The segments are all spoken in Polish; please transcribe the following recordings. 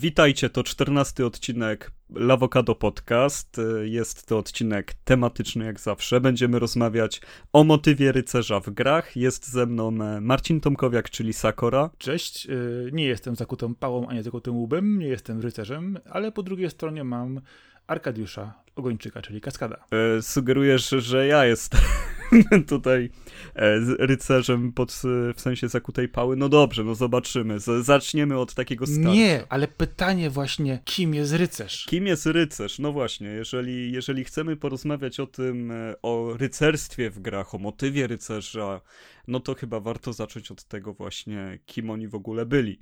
Witajcie, to czternasty odcinek Lawokado Podcast. Jest to odcinek tematyczny jak zawsze. Będziemy rozmawiać o motywie rycerza w grach. Jest ze mną e, Marcin Tomkowiak, czyli Sakora. Cześć, e, nie jestem zakutą pałą, ani zakutym łubem, nie jestem rycerzem, ale po drugiej stronie mam Arkadiusza Ogończyka, czyli Kaskada. E, sugerujesz, że ja jestem tutaj e, rycerzem pod, w sensie zakutej pały? No dobrze, no zobaczymy. Zaczniemy od takiego startu. Nie, ale pytanie właśnie, kim jest rycerz? Kim jest rycerz? No właśnie, jeżeli, jeżeli chcemy porozmawiać o tym, e, o rycerstwie w grach, o motywie rycerza, no to chyba warto zacząć od tego właśnie, kim oni w ogóle byli.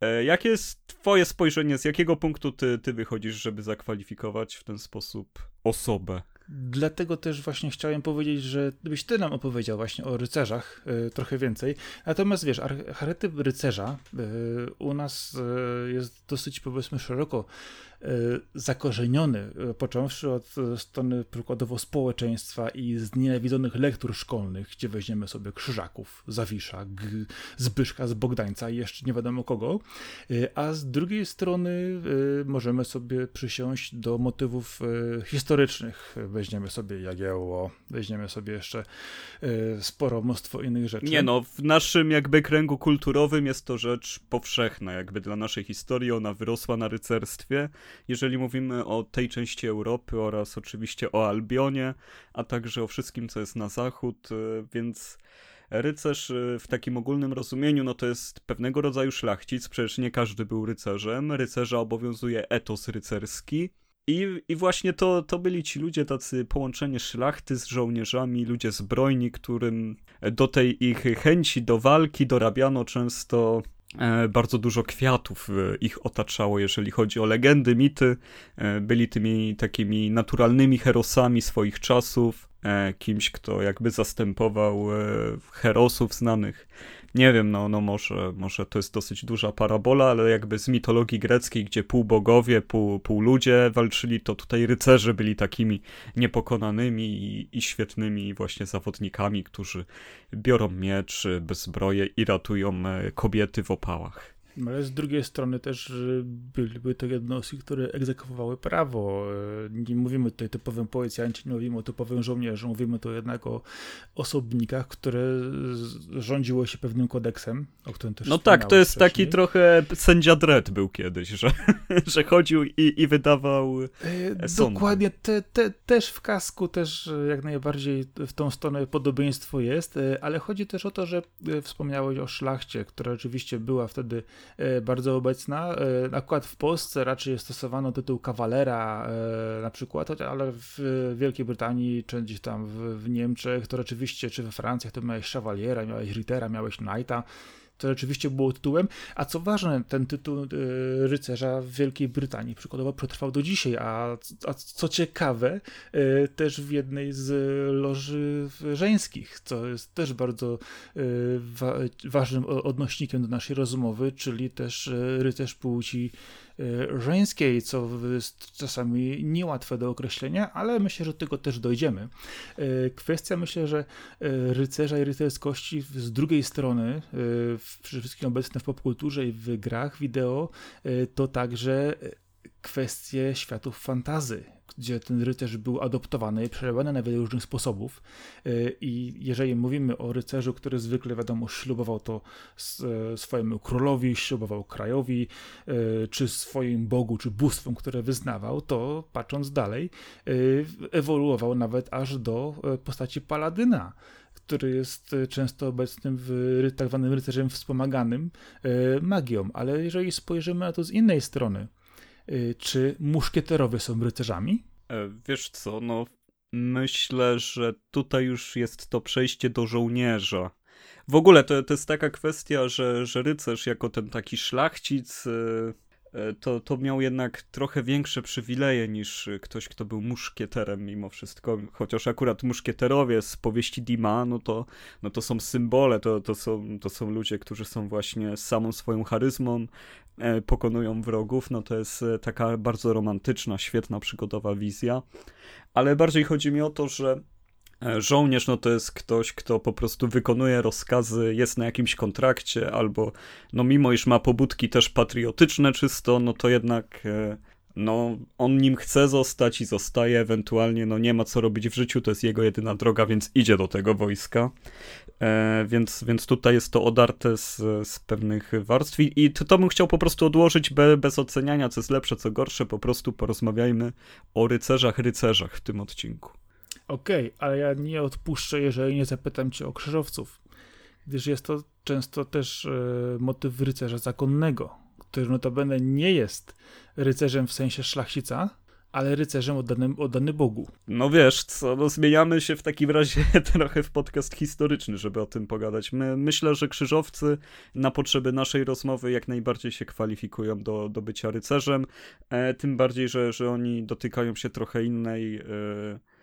E, jakie jest twoje spojrzenie, z jakiego punktu ty, ty wychodzisz, żeby zakwalifikować w ten sposób osobę? Dlatego też właśnie chciałem powiedzieć, że gdybyś ty nam opowiedział właśnie o rycerzach y, trochę więcej. Natomiast wiesz, archetyp rycerza y, u nas y, jest dosyć powiedzmy szeroko zakorzeniony, e, począwszy od e, strony przykładowo społeczeństwa i znienawidzonych lektur szkolnych, gdzie weźmiemy sobie Krzyżaków, Zawisza, G Zbyszka z Bogdańca i jeszcze nie wiadomo kogo, a z drugiej strony możemy sobie przysiąść do motywów historycznych. Weźmiemy sobie Jagiełło, weźmiemy sobie jeszcze sporo mnóstwo innych rzeczy. Nie no, w naszym jakby kręgu kulturowym jest to rzecz powszechna, jakby dla naszej historii ona wyrosła na rycerstwie jeżeli mówimy o tej części Europy oraz oczywiście o Albionie, a także o wszystkim, co jest na zachód, y, więc rycerz y, w takim ogólnym rozumieniu, no to jest pewnego rodzaju szlachcic, przecież nie każdy był rycerzem, rycerza obowiązuje etos rycerski, i, I właśnie to, to byli ci ludzie, tacy połączenie szlachty z żołnierzami, ludzie zbrojni, którym do tej ich chęci do walki dorabiano często bardzo dużo kwiatów e, ich otaczało, jeżeli chodzi o legendy, mity. E, byli tymi takimi naturalnymi herosami swoich czasów, kimś, kto jakby zastępował herosów znanych nie wiem, no, no może, może to jest dosyć duża parabola, ale jakby z mitologii greckiej, gdzie pół bogowie, pół, pół ludzie walczyli, to tutaj rycerze byli takimi niepokonanymi i, i świetnymi właśnie zawodnikami, którzy biorą miecz, bezbroje i ratują e, kobiety w opałach. Ale z drugiej strony też były to jednostki, które egzekwowały prawo. Nie mówimy tutaj o typowym policjancie, nie mówimy o typowym żołnierzu, mówimy tu jednak o osobnikach, które rządziło się pewnym kodeksem, o którym też No tak, to jest wcześniej. taki trochę sędzia Dredd był kiedyś, że, że chodził i, i wydawał e, sądy. Dokładnie, te, te, też w kasku też jak najbardziej w tą stronę podobieństwo jest, e, ale chodzi też o to, że e, wspomniałeś o szlachcie, która oczywiście była wtedy E, bardzo obecna. E, akurat w Polsce raczej stosowano tytuł kawalera e, na przykład, ale w Wielkiej Brytanii czy gdzieś tam w, Niemczech to rzeczywiście, czy we Francji to miałeś szawaliera, miałeś Rittera, miałeś knighta to rzeczywiście było tytułem. A co ważne, ten tytuł y, rycerza w Wielkiej Brytanii przykładowo przetrwał do dzisiaj, a, a co ciekawe, y, też w jednej z loży żeńskich, co jest też bardzo y, wa ważnym odnośnikiem do naszej rozmowy, czyli też rycerz płci E, żeńskiej, co jest czasami niełatwe do określenia, ale myślę, że do tego też dojdziemy. E, kwestia myślę, że e, rycerza i rycerskości z drugiej strony, przede wszystkim obecne w popkulturze i w grach wideo, to także kwestie światów fantazy, gdzie ten rycerz był adoptowany i przelewany na wiele różnych sposobów. E, I jeżeli mówimy o rycerzu, który zwykle, wiadomo, ślubował to e, swojemu królowi, ślubował krajowi, e, czy swoim bogu, czy bóstwom, które wyznawał, to patrząc dalej, ewoluował nawet aż do postaci paladyna który jest często obecnym w tak zwanym rycerzem wspomaganym magią. Ale jeżeli spojrzymy na to z innej strony, czy muszkieterowie są rycerzami? E, wiesz co, no myślę, że tutaj już jest to przejście do żołnierza. W ogóle to, to jest taka kwestia, że, że rycerz jako ten taki szlachcic y, E, to, to miał jednak trochę większe przywileje niż ktoś, kto był muszkieterem mimo wszystko. Chociaż akurat muszkieterowie z powieści Dima, no to, no to są symbole, to, to, są, to są ludzie, którzy są właśnie samą swoją charyzmą, e, pokonują wrogów. No to jest e, taka bardzo romantyczna, świetna, przygodowa wizja. Ale bardziej chodzi mi o to, że E, żołnierz no to jest ktoś, kto po prostu wykonuje rozkazy, jest na jakimś kontrakcie, albo no mimo iż ma pobudki też patriotyczne czysto, no to jednak e, no on nim chce zostać i zostaje, ewentualnie no nie ma co robić w życiu, to jest jego jedyna droga, więc idzie do tego wojska. E, więc, więc tutaj jest to odarte z, z pewnych warstw i, i to, to bym chciał po prostu odłożyć be, bez oceniania, co jest lepsze, co gorsze, po prostu porozmawiajmy o rycerzach, rycerzach w tym odcinku. Okej, okay, ale ja nie odpuszczę, jeżeli nie zapytam cię o krzyżowców, gdyż jest to często też e, motyw rycerza zakonnego, który notabene nie jest rycerzem w sensie szlachcica, ale rycerzem oddany, oddany Bogu. No wiesz co, no zmieniamy się w takim razie trochę w podcast historyczny, żeby o tym pogadać. My, myślę, że krzyżowcy na potrzeby naszej rozmowy jak najbardziej się kwalifikują do, do bycia rycerzem, e, tym bardziej, że, że oni dotykają się trochę innej... E,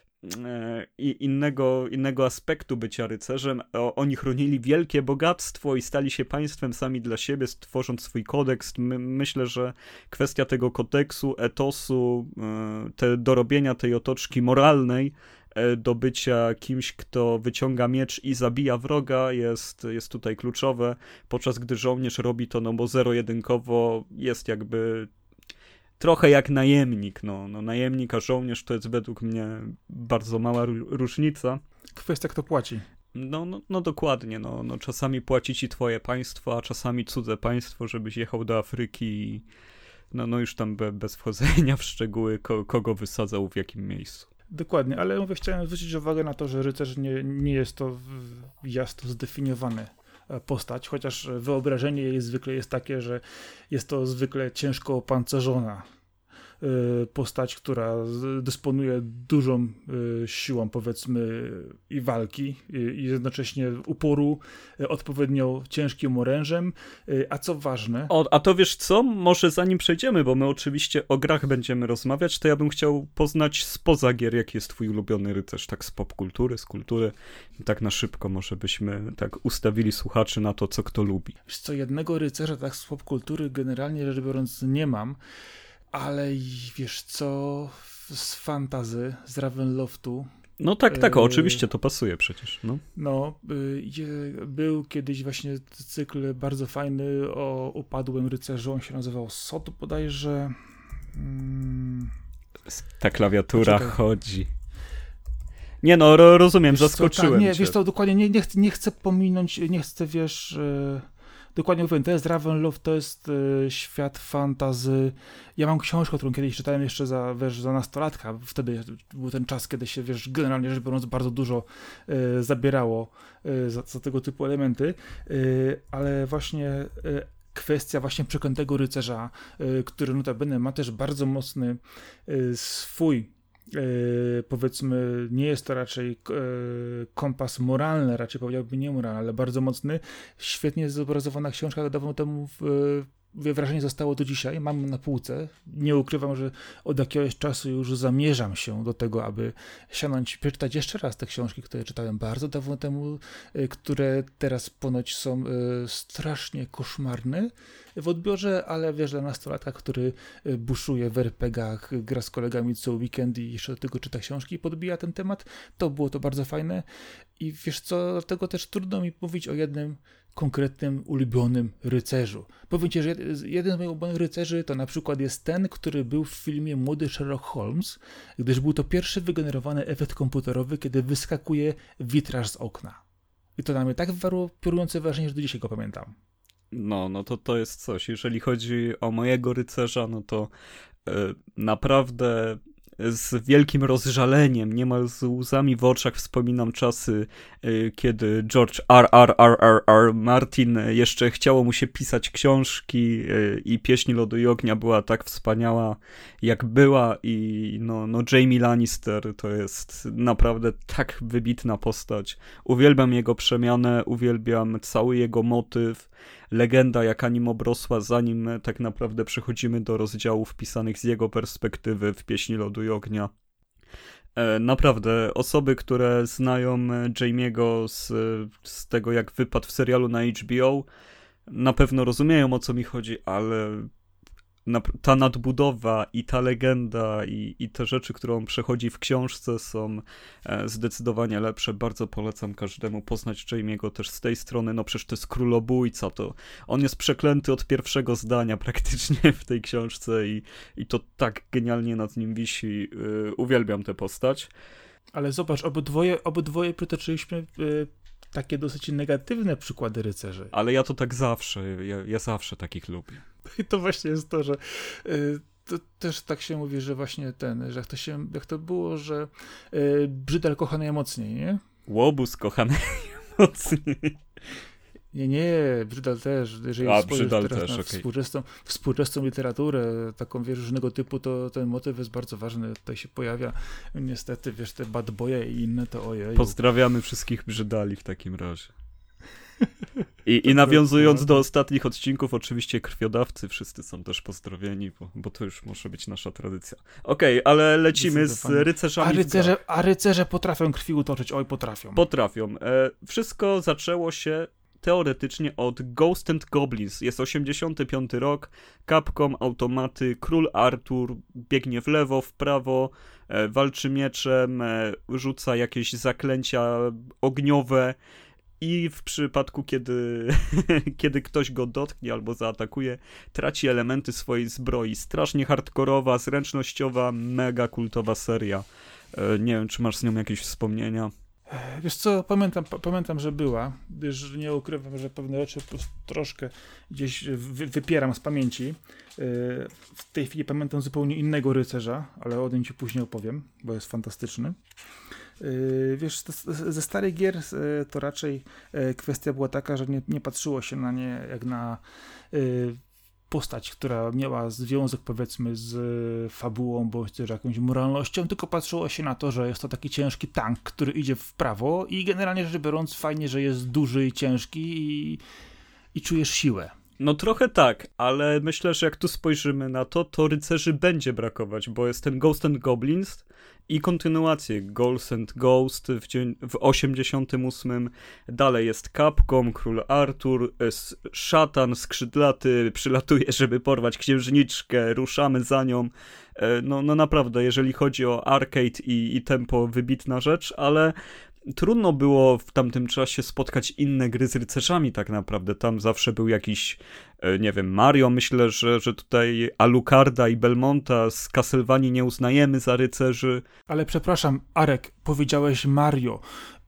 i innego, innego aspektu bycia rycerzem. Oni chronili wielkie bogactwo i stali się państwem sami dla siebie, stworząc swój kodeks. My, myślę, że kwestia tego kodeksu, etosu, e, te dorobienia tej otoczki moralnej e, do bycia kimś, kto wyciąga miecz i zabija wroga jest, jest tutaj kluczowe, podczas gdy żołnierz robi to no bo zero-jedynkowo jest jakby trochę jak najemnik. No, no, najemnik a żołnierz to jest według mnie bardzo mała różnica. Kwestia, kto płaci. No, no, no dokładnie. No, no, czasami płaci ci twoje państwo, a czasami cudze państwo, żebyś jechał do Afryki i no, no już tam be, bez wchodzenia w szczegóły, ko, kogo wysadzał w jakim miejscu. Dokładnie, ale mówię, chciałem zwrócić uwagę na to, że rycerz nie, nie jest to jasno zdefiniowany postać, chociaż wyobrażenie jej zwykle jest takie, że jest to zwykle ciężko opancerzona postać, która dysponuje dużą y, siłą, powiedzmy, i walki, i jednocześnie uporu, y, odpowiednio ciężkim orężem. A co ważne. O, a to wiesz co? Może zanim przejdziemy, bo my oczywiście o grach będziemy rozmawiać, to ja bym chciał poznać spoza gier, jaki jest twój ulubiony rycerz, tak z popkultury, z kultury. Tak na szybko, może byśmy tak ustawili słuchaczy na to, co kto lubi. Wiesz co, jednego rycerza tak z popkultury generalnie rzecz biorąc nie mam. Ale wiesz co, z fantazy, z Ravenloftu. No tak, tak, yy, oczywiście to pasuje przecież. No, no yy, był kiedyś właśnie cykl bardzo fajny o upadłym rycerzu, on się nazywał Sot bodajże. Mm. Ta klawiatura Poczekaj. chodzi. Nie no, rozumiem, wiesz zaskoczyłem co, tak, Nie, cię. wiesz to dokładnie, nie, nie, chcę, nie chcę pominąć, nie chcę, wiesz... Yy dokładnie mówię, to jest Ravenloft, to jest y, świat fantazy. Ja mam książkę, którą kiedyś czytałem jeszcze za, wiesz, za nastolatka. Wtedy był ten czas, kiedy się, wiesz, generalnie rzecz biorąc, bardzo dużo y, zabierało y, za, za, tego typu elementy, y, ale właśnie kwestia właśnie przeklętego rycerza, który notabene ma też bardzo mocny swój powiedzmy, nie jest to raczej yy, kompas moralny, raczej powiedziałbym nie moralny, ale bardzo mocny. Świetnie zobrazowana książka dawno temu w, wrażenie zostało do dzisiaj, mam na półce. Nie ukrywam, że od jakiegoś czasu już zamierzam się do tego, aby sięgnąć, przeczytać jeszcze raz te książki, które czytałem bardzo dawno temu, y, które teraz ponoć są y, strasznie koszmarne w odbiorze, ale wiesz, dla nastolatka, który y, buszuje w RPGach, gra z kolegami co weekend i jeszcze do tego czyta książki i podbija ten temat, to było to bardzo fajne. I wiesz co, dlatego też trudno mi mówić o jednym konkretnym, ulubionym rycerzu. Powiem Ci, że jeden z moich ulubionych rycerzy to na przykład jest ten, który był w filmie Młody Sherlock Holmes, gdyż był to pierwszy wygenerowany efekt komputerowy, kiedy wyskakuje witraż z okna. I to na mnie tak wywarło piorunujące wrażenie, że do dzisiaj go pamiętam. No, no to to jest coś. Jeżeli chodzi o mojego rycerza, no to yy, naprawdę z wielkim rozżaleniem, niemal z łzami w oczach wspominam czasy, y, kiedy George R. R. R. R. R. Martin jeszcze chciało mu się pisać książki y, i Pieśń Lodu i Ognia była tak wspaniała, jak była i no, no Jamie Lannister to jest naprawdę tak wybitna postać. Uwielbiam jego przemianę, uwielbiam cały jego motyw, legenda jaka nim obrosła, zanim tak naprawdę przechodzimy do rozdziałów pisanych z jego perspektywy w Pieśni Lodu i Ognia. E, naprawdę, osoby, które znają Jamie'ego z, z tego, jak wypadł w serialu na HBO, na pewno rozumieją o co mi chodzi, ale ta nadbudowa i ta legenda i, i te rzeczy, którą przechodzi w książce są e, zdecydowanie lepsze. Bardzo polecam każdemu poznać Jamie'ego też z tej strony. No przecież to jest królobójca, to on jest przeklęty od pierwszego zdania praktycznie w tej książce i, i to tak genialnie nad nim wisi. Yy, uwielbiam tę postać. Ale zobacz, obydwoje, obydwoje przytoczyliśmy yy, takie dosyć negatywne przykłady rycerzy. Ale ja to tak zawsze, ja, ja zawsze takich lubię. I to właśnie jest to, że y, to też tak się mówi, że właśnie ten, że jak to, się, jak to było, że y, brzydal kocha najmocniej, nie? Łobuz kocha najmocniej. Nie, nie, Brzydal też. Jeżeli A, Brzydal teraz też, na okay. współczesną, współczesną literaturę, taką wiesz, różnego typu, to ten motyw jest bardzo ważny. Tutaj się pojawia niestety, wiesz, te bad boye i inne, to ojej. Pozdrawiamy wszystkich Brzydali w takim razie. I, I nawiązując do ostatnich odcinków, oczywiście krwiodawcy wszyscy są też pozdrowieni, bo, bo to już może być nasza tradycja. Okej, okay, ale lecimy z rycerzami. A rycerze, a rycerze potrafią krwi utoczyć, oj potrafią. Potrafią. E, wszystko zaczęło się teoretycznie od Ghost and Goblins. Jest 85 rok, Capcom, automaty, król Artur biegnie w lewo, w prawo, e, walczy mieczem, e, rzuca jakieś zaklęcia ogniowe i w przypadku, kiedy, kiedy ktoś go dotknie albo zaatakuje, traci elementy swojej zbroi. Strasznie hardkorowa, zręcznościowa, mega kultowa seria. E, nie wiem, czy masz z nią jakieś wspomnienia? Wiesz co, pamiętam, pamiętam, że była, gdyż nie ukrywam, że pewne rzeczy troszkę gdzieś wypieram z pamięci. E, w tej chwili pamiętam zupełnie innego rycerza, ale o tym ci później opowiem, bo jest fantastyczny. E, wiesz, ze starych gier e, to raczej kwestia była taka, że nie, nie patrzyło się na nie jak na postać, która miała związek powiedzmy z fabułą, bądź też jakąś moralnością, tylko patrzyło się na to, że jest to taki ciężki tank, który idzie w prawo i generalnie rzecz biorąc fajnie, że jest duży i ciężki i, i czujesz siłę. No trochę tak, ale myślę, że jak tu spojrzymy na to, to rycerzy będzie brakować, bo jest ten Ghost and Goblins, i kontynuację Ghost and Ghost w, dzień, w 88. Dalej jest Capcom, Król Artur, szatan skrzydlaty przylatuje, żeby porwać księżniczkę, ruszamy za nią. E, no, no naprawdę, jeżeli chodzi o arcade i, i tempo, wybitna rzecz, ale trudno było w tamtym czasie spotkać inne gry z rycerzami tak naprawdę. Tam zawsze był jakiś, e, nie wiem, Mario. Myślę, że, że tutaj Alucarda i Belmonta z Castlevanii nie uznajemy za rycerzy. Ale przepraszam, Arek, powiedziałeś Mario.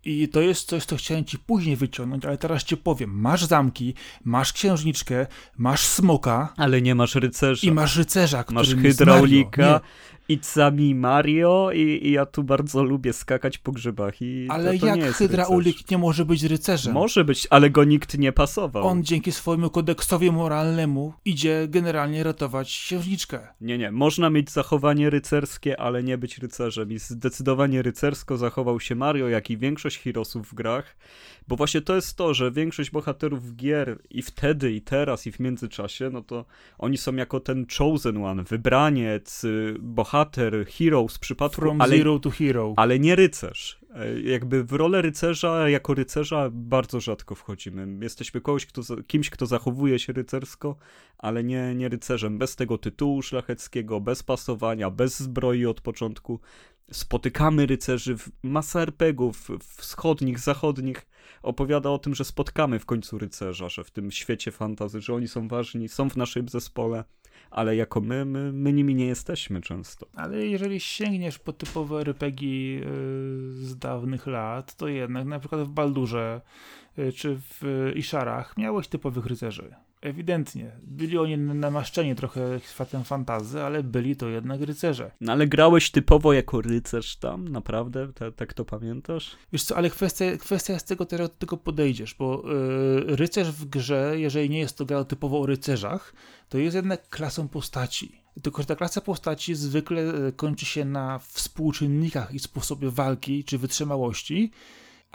I to jest coś, co chciałem ci później wyciągnąć, ale teraz ci powiem. Masz zamki, masz księżniczkę, masz smoka. Ale nie masz rycerza. I masz rycerza, który Masz hydraulika. It's mi Mario i, i, ja tu bardzo lubię skakać po grzybach i Ale to, to jak hydraulik nie może być rycerzem? Może być, ale go nikt nie pasował. On dzięki swojemu kodeksowi moralnemu idzie generalnie ratować księżniczkę. Nie, nie. Można mieć zachowanie rycerskie, ale nie być rycerzem i zdecydowanie rycersko zachował się Mario, jak i większość heroesów w grach. Bo właśnie to jest to, że większość bohaterów gier i wtedy, i teraz, i w międzyczasie, no to oni są jako ten chosen one, wybraniec, y, bohater, hero z przypadku... From ale, zero to hero. Ale nie rycerz. E, jakby w rolę rycerza, jako rycerza bardzo rzadko wchodzimy. Jesteśmy kogoś, kto, kimś, kto zachowuje się rycersko, ale nie, nie rycerzem. Bez tego tytułu szlacheckiego, bez pasowania, bez zbroi od początku. Spotykamy rycerzy w masa RPGów wschodnich, zachodnich, opowiada o tym, że spotkamy w końcu rycerza, że w tym świecie fantazy, że oni są ważni, są w naszym zespole, ale jako my, my, my nimi nie jesteśmy często. Ale jeżeli sięgniesz po typowe RPG yy, z dawnych lat, to jednak na przykład w Baldurze yy, czy w Iszarach miałeś typowych rycerzy. Ewidentnie. Byli oni namaszczeni trochę światem fantazy, ale byli to jednak rycerze. No ale grałeś typowo jako rycerz tam, naprawdę? tak to pamiętasz? Wiesz co, ale kwestia, kwestia jest tego, teraz tego podejdziesz, bo yy, rycerz w grze, jeżeli nie jest to gra typowo o rycerzach, to jest jednak klasą postaci. Tylko, że ta klasa postaci zwykle e, kończy się na współczynnikach i sposobie walki czy wytrzymałości,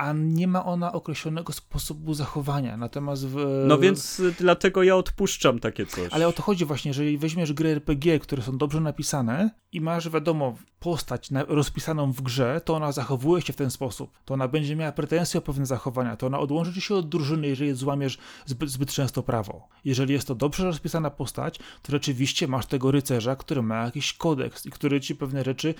a nie ma ona określonego sposobu zachowania. Natomiast w... No więc dlatego ja odpuszczam takie coś. Ale o to chodzi właśnie, jeżeli weźmiesz gry RPG, które są dobrze napisane i masz, wiadomo, postać rozpisaną w grze, to ona zachowuje się w ten sposób. To ona będzie miała pretensje o pewne zachowania, to ona odłączy się od drużyny, jeżeli złamiesz zbyt, zbyt często prawo. Jeżeli jest to dobrze rozpisana postać, to rzeczywiście masz tego rycerza, który ma jakiś kodeks i który ci pewne rzeczy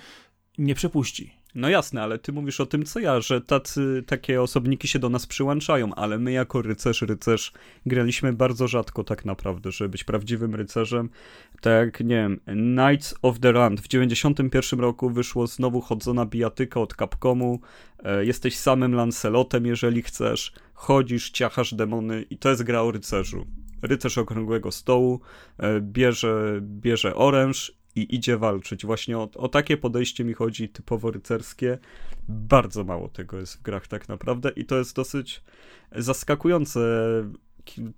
nie przepuści. No jasne, ale ty mówisz o tym, co ja, że tacy, takie osobniki się do nas przyłączają, ale my jako rycerz, rycerz graliśmy bardzo rzadko tak naprawdę, żeby być prawdziwym rycerzem. Tak, nie wiem, Knights of the Rand w 91 roku wyszło znowu chodzona bijatyka od Capcomu, e, jesteś samym Lancelotem, jeżeli chcesz, chodzisz, ciachasz demony i to jest gra o rycerzu. Rycerz okrągłego stołu e, bierze, bierze oręż i idzie walczyć. Właśnie o, o, takie podejście mi chodzi, typowo rycerskie. Bardzo mało tego jest w grach tak naprawdę i to jest dosyć zaskakujące.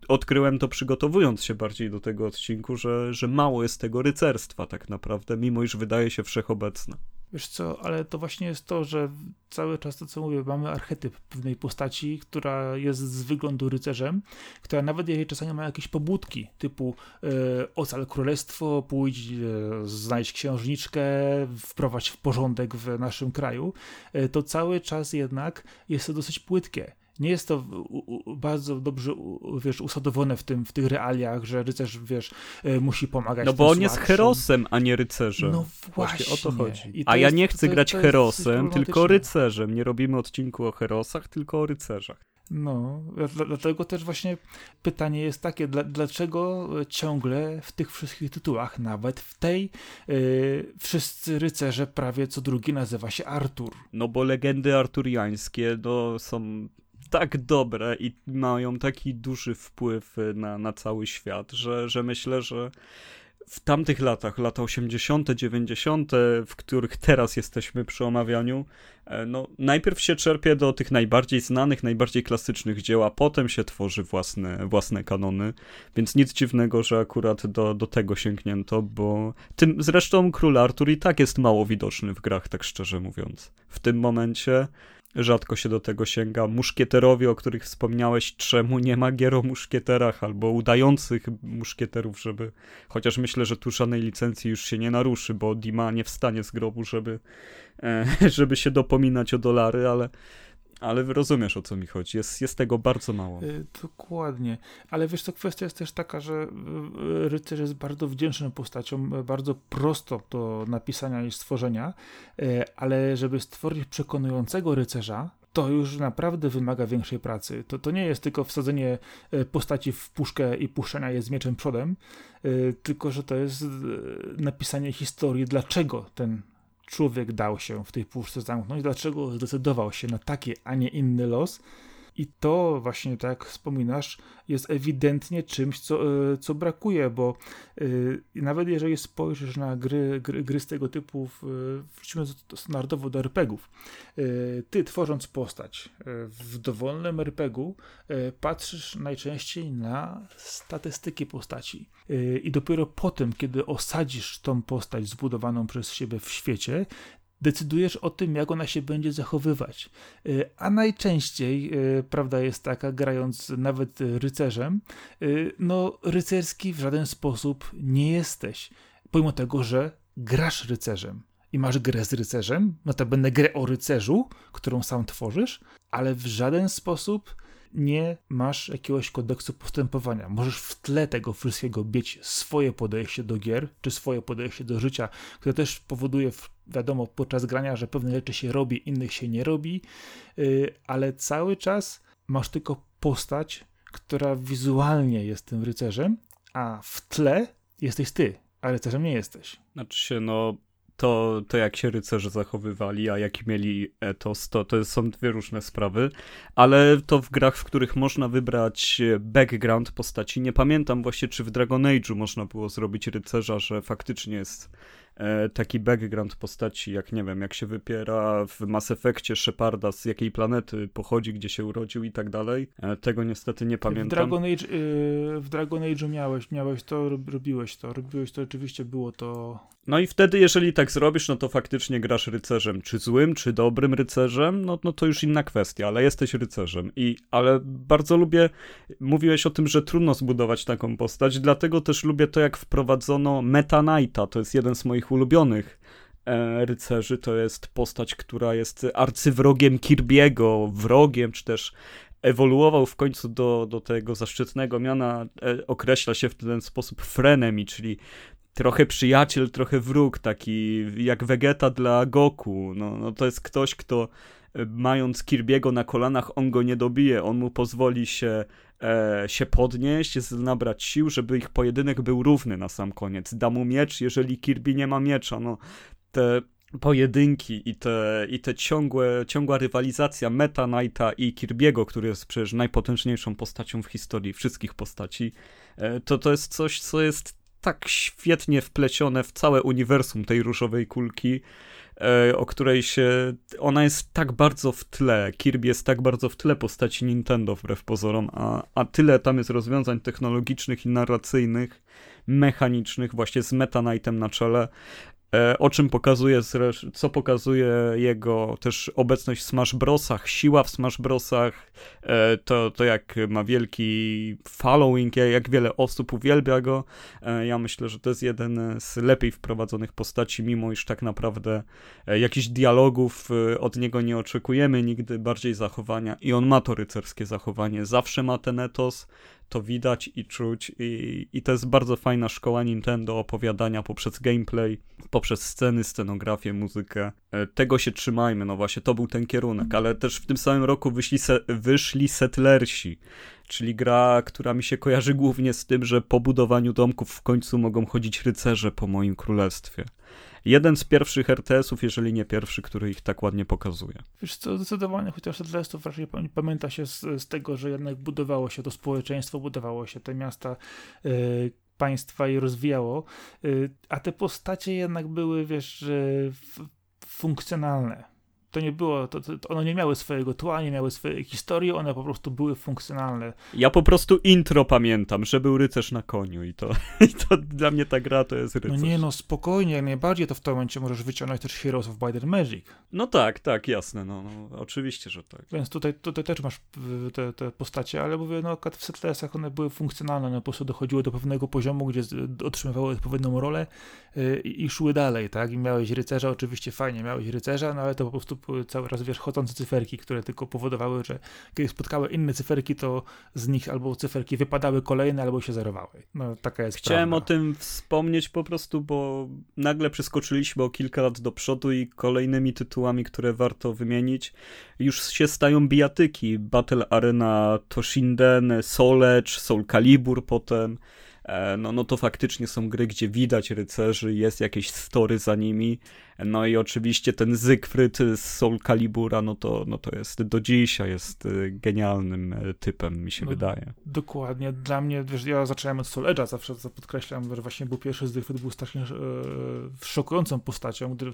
Odkryłem to przygotowując się bardziej do tego odcinku, że, że mało jest tego rycerstwa tak naprawdę, mimo iż wydaje się wszechobecne. Wiesz co, ale to właśnie jest to, że cały czas to, co mówię, mamy archetyp pewnej postaci, która jest z wyglądu rycerzem, która nawet jeżeli czasami ma jakieś pobudki, typu e, ocal królestwo, pójdź, e, księżniczkę, wprowadź w porządek w naszym kraju, e, to cały czas jednak jest to dosyć płytkie nie jest to bardzo dobrze, wiesz, usadowione w, tym, w tych realiach, że rycerz, wiesz, e, musi pomagać No bo on jest herosem, a nie rycerzem. No właśnie. właśnie o to chodzi. To a ja nie chcę to, grać to herosem, tylko rycerzem. Nie robimy odcinku o herosach, tylko o rycerzach. No, dlatego też właśnie pytanie jest takie, dlaczego ciągle w tych wszystkich tytułach, nawet w tej, yy, wszyscy rycerze prawie co drugi nazywa się Artur? No bo legendy arturiańskie no, są tak dobre i mają taki duży wpływ na, na cały świat, że, że myślę, że w tamtych latach, lata 80., 90., w których teraz jesteśmy przy omawianiu, e, no, najpierw się czerpie do tych najbardziej znanych, najbardziej klasycznych dzieł, a potem się tworzy własne, własne kanony, więc nic dziwnego, że akurat do, do tego sięgnięto, bo tym zresztą król Artur i tak jest mało widoczny w grach, tak szczerze mówiąc. W tym momencie rzadko się do tego sięga. Muszkieterowie, o których wspomniałeś, czemu nie ma gier o muszkieterach albo udających muszkieterów, żeby. Chociaż myślę, że tu żadnej licencji już się nie naruszy, bo Dima nie wstanie z grobu, żeby, e, żeby się dopominać o dolary, ale ale rozumiesz o co mi chodzi. Jest, jest tego bardzo mało. Yy, dokładnie. Ale wiesz, to kwestia jest też taka, że y, rycerz jest bardzo wdzięczną postacią, bardzo prosto do napisania i stworzenia, ale żeby stworzyć przekonującego rycerza, to już naprawdę wymaga większej pracy. To, to nie jest tylko wsadzenie y, postaci w puszkę i puszczenia je z mieczem przodem, tylko że to jest napisanie historii, dlaczego ten człowiek dał się w tej puszce zamknąć, dlaczego zdecydował się na taki, a nie inny los. I to właśnie, tak jak wspominasz, jest ewidentnie czymś, co, e, co brakuje, bo yy, nawet jeżeli spojrzysz na gry, gry, gry z tego typu, wrócimy standardowo do RPGów, ty tworząc postać w dowolnym RPGu patrzysz najczęściej na statystyki postaci. I dopiero potem, kiedy osadzisz tą postać zbudowaną przez siebie w świecie, decydujesz o tym, jak ona się będzie zachowywać. Y, a najczęściej y, prawda jest taka, grając nawet rycerzem, y, no rycerski w żaden sposób nie jesteś. Pomimo tego, że grasz rycerzem i masz grę z rycerzem, no to będę grę o rycerzu, którą sam tworzysz, ale w żaden sposób nie masz jakiegoś kodeksu postępowania. Możesz w tle tego wszystkiego mieć swoje podejście do gier, czy swoje podejście do życia, które też powoduje, wiadomo, podczas grania, że pewne rzeczy się robi, innych się nie robi, y, ale cały czas masz tylko postać, która wizualnie jest tym rycerzem, a w tle jesteś ty, a rycerzem nie jesteś. Znaczy się, no to, to jak się rycerze zachowywali, a jaki mieli etos, to, to są dwie różne sprawy, ale to w grach, w których można wybrać background postaci, nie pamiętam właśnie, czy w Dragon Age'u można było zrobić rycerza, że faktycznie jest taki background postaci, jak nie wiem, jak się wypiera w Mass Effectie Sheparda, z jakiej planety pochodzi, gdzie się urodził i tak dalej. E, tego niestety nie pamiętam. W Dragon Age, w Dragon Age'u miałeś, miałeś to, robiłeś to, robiłeś to, oczywiście było to... No i wtedy, jeżeli tak zrobisz, no to faktycznie grasz rycerzem, czy złym, czy dobrym rycerzem, no, no to już inna kwestia, ale jesteś rycerzem. I, ale bardzo lubię, mówiłeś o tym, że trudno zbudować taką postać, dlatego też lubię to, jak wprowadzono Meta Knighta, to jest jeden z moich ulubionych e, rycerzy, to jest postać, która jest arcywrogiem Kirby'ego, wrogiem, czy też ewoluował w końcu do, do tego zaszczytnego miana, e, określa się w ten sposób frenemi, czyli trochę przyjaciel, trochę wróg, taki jak Vegeta dla Goku. No, no to jest ktoś, kto e, mając Kirby'ego na kolanach, on go nie dobije, on mu pozwoli się, e, się podnieść, nabrać sił, żeby ich pojedynek był równy na sam koniec. Da mu miecz, jeżeli Kirby nie ma miecza. No, te pojedynki i te, i te ciągłe, ciągła rywalizacja Meta Knighta i Kirby'ego, który jest przecież najpotężniejszą postacią w historii wszystkich postaci, e, to to jest coś, co jest tak świetnie wplecione w całe uniwersum tej różowej kulki, o której się. Ona jest tak bardzo w tle. Kirby jest tak bardzo w tle postaci Nintendo, wbrew pozorom, a, a tyle tam jest rozwiązań technologicznych i narracyjnych, mechanicznych, właśnie z Meta Knightem na czele, E, o czym pokazuje, co pokazuje jego też obecność w Smash Brosach, siła w Smash Brosach, e, to, to jak ma wielki following, jak wiele osób uwielbia go. E, ja myślę, że to jest jeden z lepiej wprowadzonych postaci, mimo iż tak naprawdę jakichś dialogów od niego nie oczekujemy, nigdy bardziej zachowania i on ma to rycerskie zachowanie, zawsze ma ten etos, to widać i czuć i, i to jest bardzo fajna szkoła Nintendo opowiadania poprzez gameplay, poprzez sceny, scenografię, muzykę. E, tego się trzymajmy, no właśnie, to był ten kierunek, ale też w tym samym roku wyszli, se, wyszli Settlersi, czyli gra, która mi się kojarzy głównie z tym, że po budowaniu domków w końcu mogą chodzić rycerze po moim królestwie jeden z pierwszych RTS-ów, jeżeli nie pierwszy, który ich tak ładnie pokazuje. Wiesz co, zdecydowanie, chociaż RTS-ów raczej pamięta się z, z, tego, że jednak budowało się to społeczeństwo, budowało się te miasta, yy, państwa i rozwijało, yy, a te postacie jednak były, wiesz, funkcjonalne to nie było, to, to, one nie miały swojego tła, nie miały swojej historii, one po prostu były funkcjonalne. Ja po prostu intro pamiętam, że był rycerz na koniu i to, i to dla mnie ta gra to jest rycerz. No nie no, spokojnie, jak najbardziej to w tym momencie możesz wyciągnąć też Heroes of and Magic. No tak, tak, jasne, no, no oczywiście, że tak. Więc tutaj, tutaj też masz te, te postacie, ale mówię, no w Settlesach one były funkcjonalne, one po prostu dochodziły do pewnego poziomu, gdzie otrzymywały odpowiednią rolę yy, i szły dalej, tak? I miałeś rycerza, oczywiście fajnie, miałeś rycerza, no ale to po prostu cały raz, wiesz, chodzące cyferki, które tylko powodowały, że kiedy spotkały inne cyferki, to z nich albo cyferki wypadały kolejne, albo się zerowały. No, taka jest Chciałem prawda. o tym wspomnieć po prostu, bo nagle przeskoczyliśmy o kilka lat do przodu i kolejnymi tytułami, które warto wymienić, już się stają bijatyki. Battle Arena Toshinden, Soul Edge, Soul Calibur potem. E, no, no to faktycznie są gry, gdzie widać rycerzy, jest jakieś story za nimi. No i oczywiście ten Zygfryd z Soul Calibura, no to, no to jest do dzisiaj jest y, genialnym y, typem, mi się no, wydaje. Dokładnie. Dla mnie, wiesz, ja zacząłem od Soul Edge'a, zawsze podkreślam, że właśnie był pierwszy Zygfryd, był strasznie e, szokującą postacią, gdy,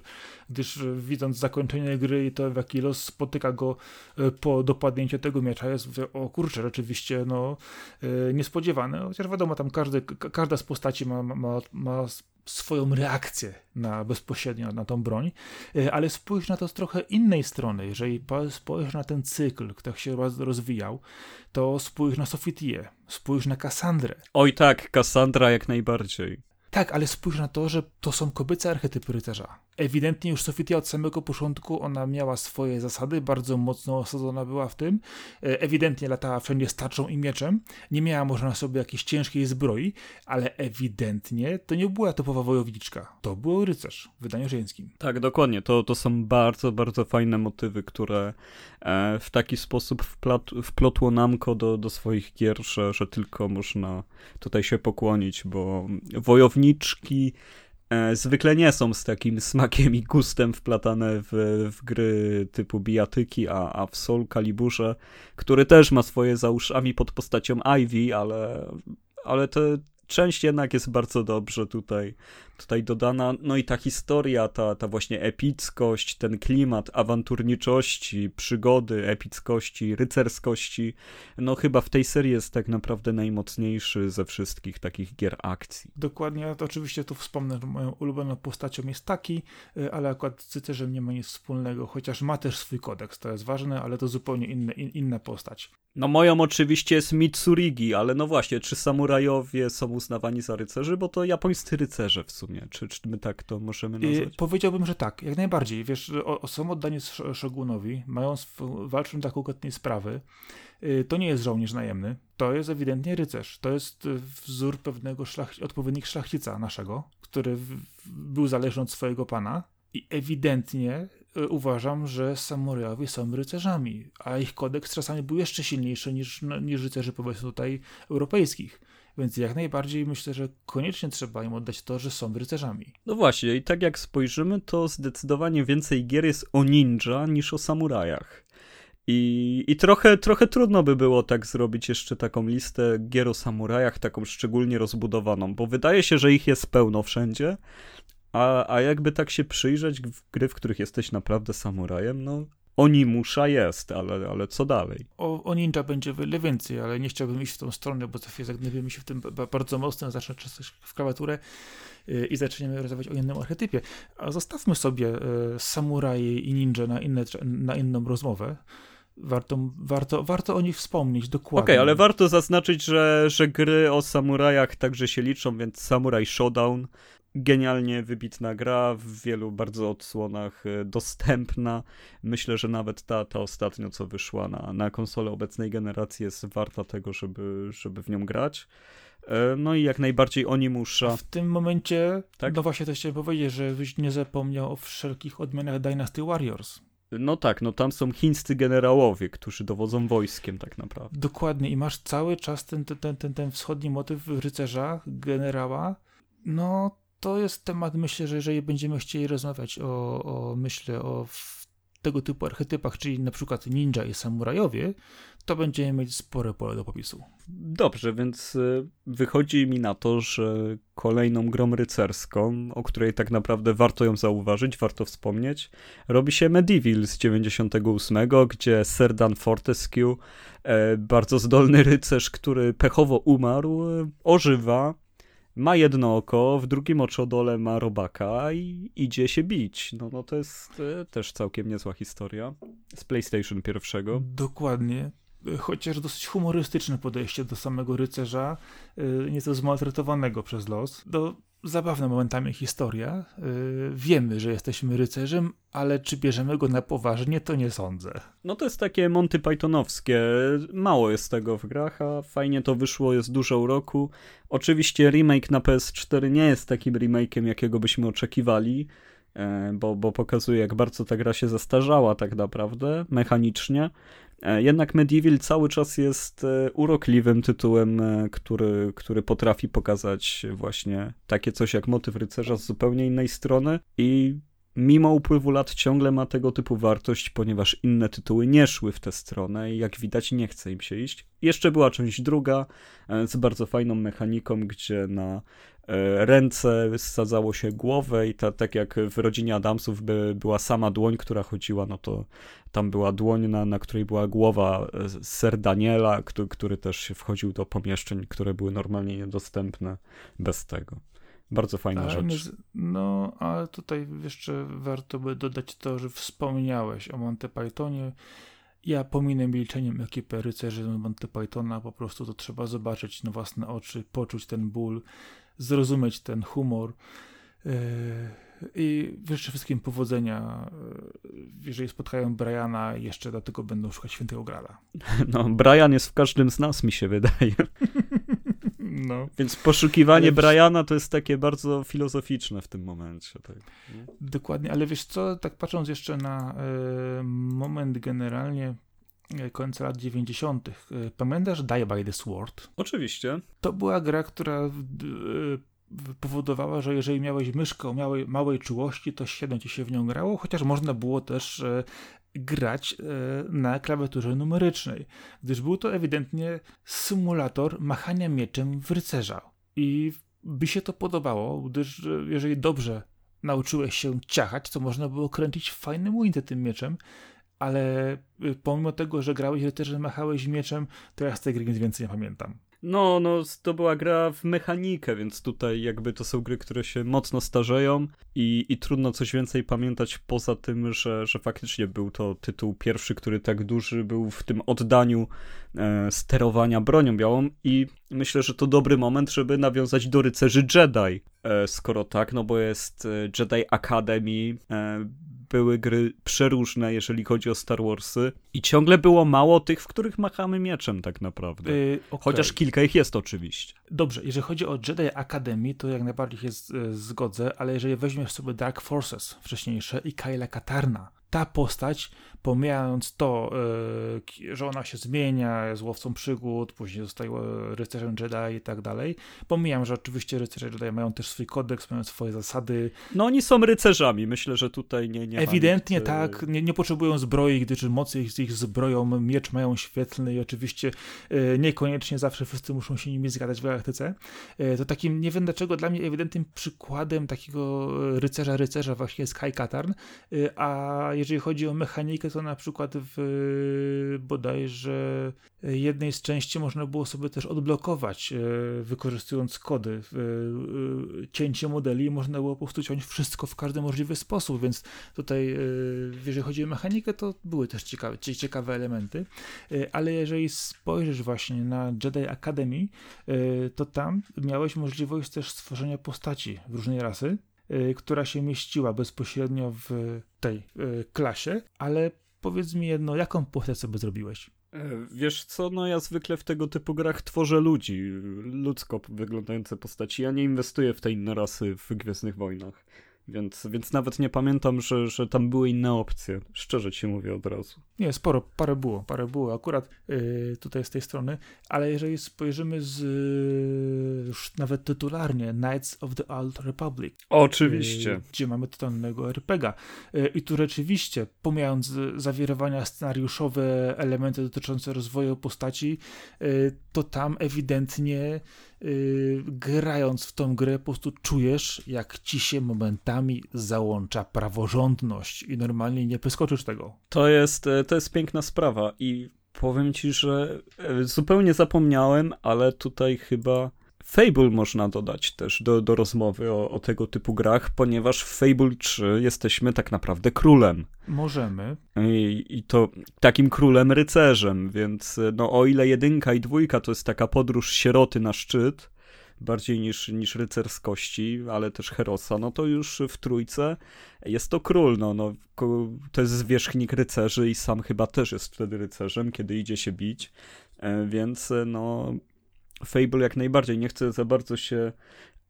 gdyż e, widząc zakończenie gry i to w jaki los spotyka go e, po dopadnięciu tego miecza, jest, mówię, o kurczę, rzeczywiście, no, e, niespodziewane, chociaż wiadomo, tam każdy, każda z postaci ma, ma, ma swoją reakcję na bezpośrednio na tą broń, e, ale spójrz na to z trochę innej strony. Jeżeli spojrzysz na ten cykl, który się rozwijał, to spójrz na Sofitię, spójrz na Kassandrę. Oj tak, Kassandra jak najbardziej. Tak, ale spójrz na to, że to są kobiece archetypy rycerza. Ewidentnie już Sofitia od samego początku ona miała swoje zasady, bardzo mocno osadzona była w tym. E, ewidentnie latała wszędzie starczą i mieczem. Nie miała może na sobie jakiejś ciężkiej zbroi, ale ewidentnie to nie była topowa wojowniczka. To był rycerz w wydaniu żeńskim. Tak, dokładnie. To, to są bardzo, bardzo fajne motywy, które w taki sposób wplat, wplotło Namco do, do swoich gier, że, że tylko można tutaj się pokłonić, bo wojowniczki E, zwykle nie są z takim smakiem i gustem wplatane w, w gry typu bijatyki, a, a w Soul Caliburze, który też ma swoje za uszami pod postacią Ivy, ale, ale te część jednak jest bardzo dobrze tutaj, tutaj dodana. No i ta historia, ta, ta właśnie epickość, ten klimat awanturniczości, przygody, epickości, rycerskości, no chyba w tej serii jest tak naprawdę najmocniejszy ze wszystkich takich gier akcji. Dokładnie, to oczywiście tu wspomnę, że moją ulubioną postacią jest taki, y, ale akurat z rycerzem nie ma nic wspólnego, chociaż ma też swój kodeks, to jest ważne, ale to zupełnie inny, in, inna postać. No moją oczywiście jest Mitsurigi, ale no właśnie, czy samurajowie są uznawani za rycerzy? Bo to japońscy rycerze w sumie. Czy, czy my tak to możemy nazwać? powiedziałbym, że tak, jak najbardziej. Wiesz, o, są oddani szogunowi, mają walczą tak układnej sprawy. Y, to nie jest żołnierz najemny, to jest ewidentnie rycerz. To jest y, wzór pewnego szlach, odpowiednik szlachcica naszego, który był zależny od swojego pana i ewidentnie y, uważam, że samurajowie są rycerzami, a ich kodeks czasami był jeszcze silniejszy niż, no, niż rycerzy powiedzmy tutaj europejskich. Więc jak najbardziej myślę, że koniecznie trzeba im oddać to, że są rycerzami. No właśnie, i tak jak spojrzymy, to zdecydowanie więcej gier jest o ninja niż o samurajach. I, I trochę, trochę trudno by było tak zrobić jeszcze taką listę gier o samurajach, taką szczególnie rozbudowaną, bo wydaje się, że ich jest pełno wszędzie, a, a jakby tak się przyjrzeć w gry, w których jesteś naprawdę samurajem, no Onimusza jest, ale, ale co dalej? O, o ninja będzie wiele więcej, ale nie chciałbym iść w tą stronę, bo za chwilę zagniewimy się w tym bardzo mocno, zacznę czasem w klawiaturę y, i zaczniemy rozmawiać o innym archetypie. A zostawmy sobie y, samuraje i ninja na, inne, na inną rozmowę. Warto, warto, warto o nich wspomnieć dokładnie. Okej, okay, ale warto zaznaczyć, że, że gry o samurajach także się liczą, więc Samurai Showdown genialnie wybitna gra, w wielu bardzo odsłonach e, dostępna. Myślę, że nawet ta, ta ostatnio, co wyszła na, na konsolę obecnej generacji, jest warta tego, żeby, żeby w nią grać. E, no i jak najbardziej oni muszą. W tym momencie, tak? no właśnie to chciałem powiedzieć, że nie zapomniał o wszelkich odmianach Dynasty Warriors. No tak, no tam są chińscy generałowie, którzy dowodzą wojskiem tak naprawdę. Dokładnie i masz cały czas ten, ten, ten, ten wschodni motyw rycerza, generała. No to jest temat, myślę, że jeżeli będziemy chcieli rozmawiać o, o myślę, o tego typu archetypach, czyli na przykład ninja i samurajowie, to będziemy mieć spore pole do popisu. Dobrze, więc y, wychodzi mi na to, że kolejną grą rycerską, o której tak naprawdę warto ją zauważyć, warto wspomnieć, robi się Medieval z 98, gdzie Serdan Fortescue, e, bardzo zdolny rycerz, który pechowo umarł, ożywa ma jedno oko, w drugim oczodole ma robaka i idzie się bić. No, no to jest e, też całkiem niezła historia z PlayStation pierwszego. Dokładnie. Chociaż dosyć humorystyczne podejście do samego rycerza, e, nieco zmaltretowanego przez los. Do zabawna momentami historia. Yy, wiemy, że jesteśmy rycerzem, ale czy bierzemy go na poważnie, to nie sądzę. No to jest takie Monty Pythonowskie. Mało jest tego w grach, a fajnie to wyszło, jest dużo uroku. Oczywiście remake na PS4 nie jest takim remake'iem, jakiego byśmy oczekiwali, e, bo, bo pokazuje, jak bardzo ta gra się zestarzała tak naprawdę, mechanicznie. E, jednak Medieval cały czas jest e, urokliwym tytułem, e, który, który potrafi pokazać właśnie takie coś jak motyw rycerza z zupełnie innej strony i mimo upływu lat ciągle ma tego typu wartość, ponieważ inne tytuły nie szły w tę stronę i jak widać nie chce im się iść. Jeszcze była część druga z bardzo fajną mechaniką, gdzie na ręce, sadzało się głowę i ta, tak jak w rodzinie Adamsów by była sama dłoń, która chodziła, no to tam była dłoń, na, na której była głowa e, ser Daniela, który, który też wchodził do pomieszczeń, które były normalnie niedostępne bez tego. Bardzo fajna ale rzecz. No, ale tutaj jeszcze warto by dodać to, że wspomniałeś o Monty Pythonie. Ja pominę milczeniem ekipę rycerzy Monty Pythona, po prostu to trzeba zobaczyć na własne oczy, poczuć ten ból, zrozumieć ten humor. E, I życzę wszystkim powodzenia, e, jeżeli spotkają Briana, jeszcze dlatego będą szukać świętego grala. No, Brian jest w każdym z nas, mi się wydaje. No. Więc poszukiwanie ale Briana to jest takie bardzo filozoficzne w tym momencie. Tak. Dokładnie, ale wiesz co, tak patrząc jeszcze na y, moment generalnie końca lat 90. E, pamiętasz Die by the Sword? Oczywiście. To była gra, która e, powodowała, że jeżeli miałeś myszkę o małej, małej czułości, to średnio ci się w nią grało, chociaż można było też grać na klawiaturze numerycznej, gdyż był to ewidentnie symulator machania mieczem w rycerza. i by się to podobało, gdyż jeżeli dobrze nauczyłeś się ciachać, to można było kręcić fajnym wintem tym mieczem, ale y, pomimo tego, że grałeś że machałeś mieczem, to ja z tej gry nic więcej nie pamiętam. No, no, to była gra w mechanikę, więc tutaj jakby to są gry, które się mocno starzeją i, i trudno coś więcej pamiętać poza tym, że, że faktycznie był to tytuł pierwszy, który tak duży był w tym oddaniu e, sterowania bronią białą i myślę, że to dobry moment, żeby nawiązać do rycerzy Jedi, e, skoro tak, no bo jest e, Jedi Academy, e, były gry przeróżne, jeżeli chodzi o Star Warsy i ciągle było mało tych, w których machamy mieczem tak naprawdę. Yy, okay. Chociaż kilka ich jest oczywiście. Dobrze, jeżeli chodzi o Jedi Academy, to jak najbardziej się zgodzę, ale jeżeli weźmiesz sobie Dark Forces wcześniejsze i Kyla Katarna, ta postać, pomijając to, yy, że ona się zmienia, jest łowcą przygód, później zostaje rycerzem Jedi i tak dalej. Pomijam, że oczywiście rycerze Jedi mają też swój kodeks, mają swoje zasady. No oni są rycerzami, myślę, że tutaj nie, nie Ewidentnie nikt... tak, nie, nie, potrzebują zbroi, gdyż mocy z ich zbroją, miecz mają świetlny i oczywiście niekoniecznie zawsze wszyscy muszą się nimi zgadać w galaktyce. To takim, nie wiem dlaczego, dla mnie ewidentnym przykładem takiego rycerza, rycerza właśnie jest Kai Katarn, a jeżeli chodzi o mechanikę, to na przykład w bodajże jednej z części można było sobie też odblokować, e, wykorzystując kody. E, cięcie modeli można było po prostu ciąć wszystko w każdy możliwy sposób, więc tutaj, e, jeżeli chodzi o mechanikę, to były też ciekawe, ciekawe elementy, ale jeżeli spojrzysz właśnie na Jedi Academy, to tam miałeś możliwość też stworzenia postaci w różnej rasy, która się mieściła bezpośrednio w tej y, klasie, ale powiedz mi jedno, jaką postać sobie zrobiłeś? E, wiesz co, no ja zwykle w tego typu grach tworzę ludzi, ludzko wyglądające postaci. Ja nie inwestuję w te inne rasy w Gwiezdnych Wojnach. Więc, więc nawet nie pamiętam, że, że tam były inne opcje. Szczerze ci mówię od razu. Nie, sporo, parę było, parę było akurat yy, tutaj z tej strony, ale jeżeli spojrzymy z yy, już nawet tytularnie Knights of the Old Republic. Oczywiście. Yy, gdzie mamy totalnego RPGa. Y, I tu rzeczywiście, pomijając zawirowania scenariuszowe, elementy dotyczące rozwoju postaci, y, to tam ewidentnie yy, grając w tą grę po prostu czujesz, jak ci się momentami załącza praworządność i normalnie nie przeskoczysz tego. To jest, e, to jest piękna sprawa i powiem ci, że e, zupełnie zapomniałem, ale tutaj chyba Fable można dodać też do, do rozmowy o, o, tego typu grach, ponieważ w Fable 3 jesteśmy tak naprawdę królem. Możemy. I, I, to takim królem rycerzem, więc no o ile jedynka i dwójka to jest taka podróż sieroty na szczyt, bardziej niż, niż rycerskości, ale też herosa, no to już w trójce jest to król, no, no to jest zwierzchnik rycerzy i sam chyba też jest wtedy rycerzem, kiedy idzie się bić, e, więc no Fable jak najbardziej. Nie chcę za bardzo się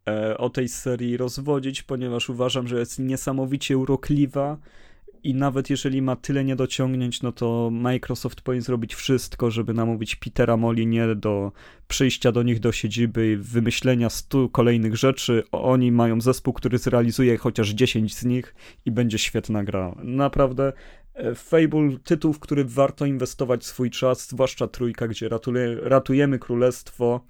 e, o tej serii rozwodzić, ponieważ uważam, że jest niesamowicie urokliwa i nawet jeżeli ma tyle niedociągnięć, no to Microsoft powinien zrobić wszystko, żeby namówić Petera Molinie do przyjścia do nich do siedziby i wymyślenia stu kolejnych rzeczy. Oni mają zespół, który zrealizuje chociaż 10 z nich i będzie świetna gra. Naprawdę Fable, tytuł, w który warto inwestować swój czas, zwłaszcza trójka, gdzie ratuje, ratujemy królestwo,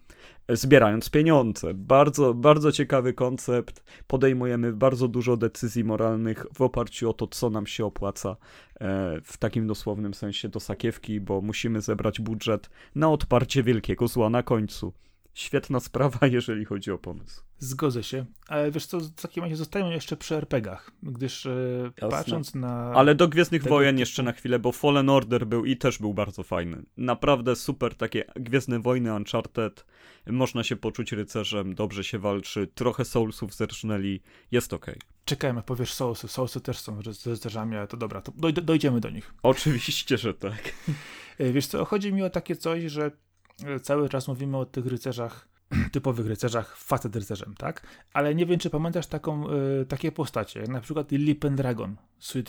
zbierając pieniądze. Bardzo, bardzo ciekawy koncept. Podejmujemy bardzo dużo decyzji moralnych w oparciu o to, co nam się opłaca e, w takim dosłownym sensie do sakiewki, bo musimy zebrać budżet na odparcie wielkiego zła na końcu. Świetna sprawa, jeżeli chodzi o pomysł. Zgodzę się, ale wiesz co, w takim razie zostajemy jeszcze przy RPGach, gdyż e, patrząc na... Ale do Gwiezdnych Wojen typu... jeszcze na chwilę, bo Fallen Order był i też był bardzo fajny. Naprawdę super, takie Gwiezdne Wojny, Uncharted, można się poczuć rycerzem, dobrze się walczy, trochę Soulsów zerżnęli, jest okej. Okay. Czekajmy, powiesz Soulsy, Soulsy też są z rycerzami, ale to dobra, to dojdziemy do nich. Oczywiście, że tak. E, wiesz co, chodzi mi o takie coś, że cały czas mówimy o tych rycerzach typowych rycerzach, facet rycerzem, tak? Ale nie wiem, czy pamiętasz taką, y, takie postacie, jak na przykład Lily Pendragon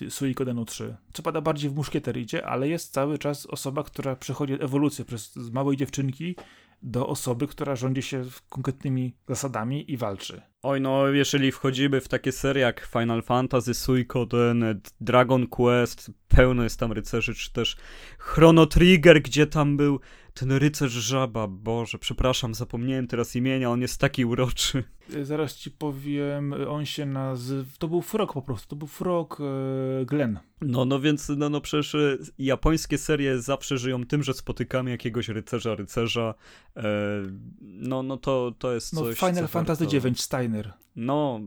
Suikodenu 3. Co pada bardziej w muszkietericie, ale jest cały czas osoba, która przechodzi ewolucję przez z małej dziewczynki do osoby, która rządzi się konkretnymi zasadami i walczy. Oj, no, jeżeli wchodzimy w takie serie jak Final Fantasy, Suikoden, Dragon Quest, pełno jest tam rycerzy, czy też Chrono Trigger, gdzie tam był ten rycerz żaba, Boże, przepraszam, zapomniałem teraz imienia, on jest taki uroczy. Zaraz ci powiem, on się nazywa, to był Frog po prostu, to był Frog e, Glen. No, no więc, no, no przecież japońskie serie zawsze żyją tym, że spotykamy jakiegoś rycerza, rycerza, e, no, no to, to jest no, coś, Final Fantasy warto... IX Steiner. No,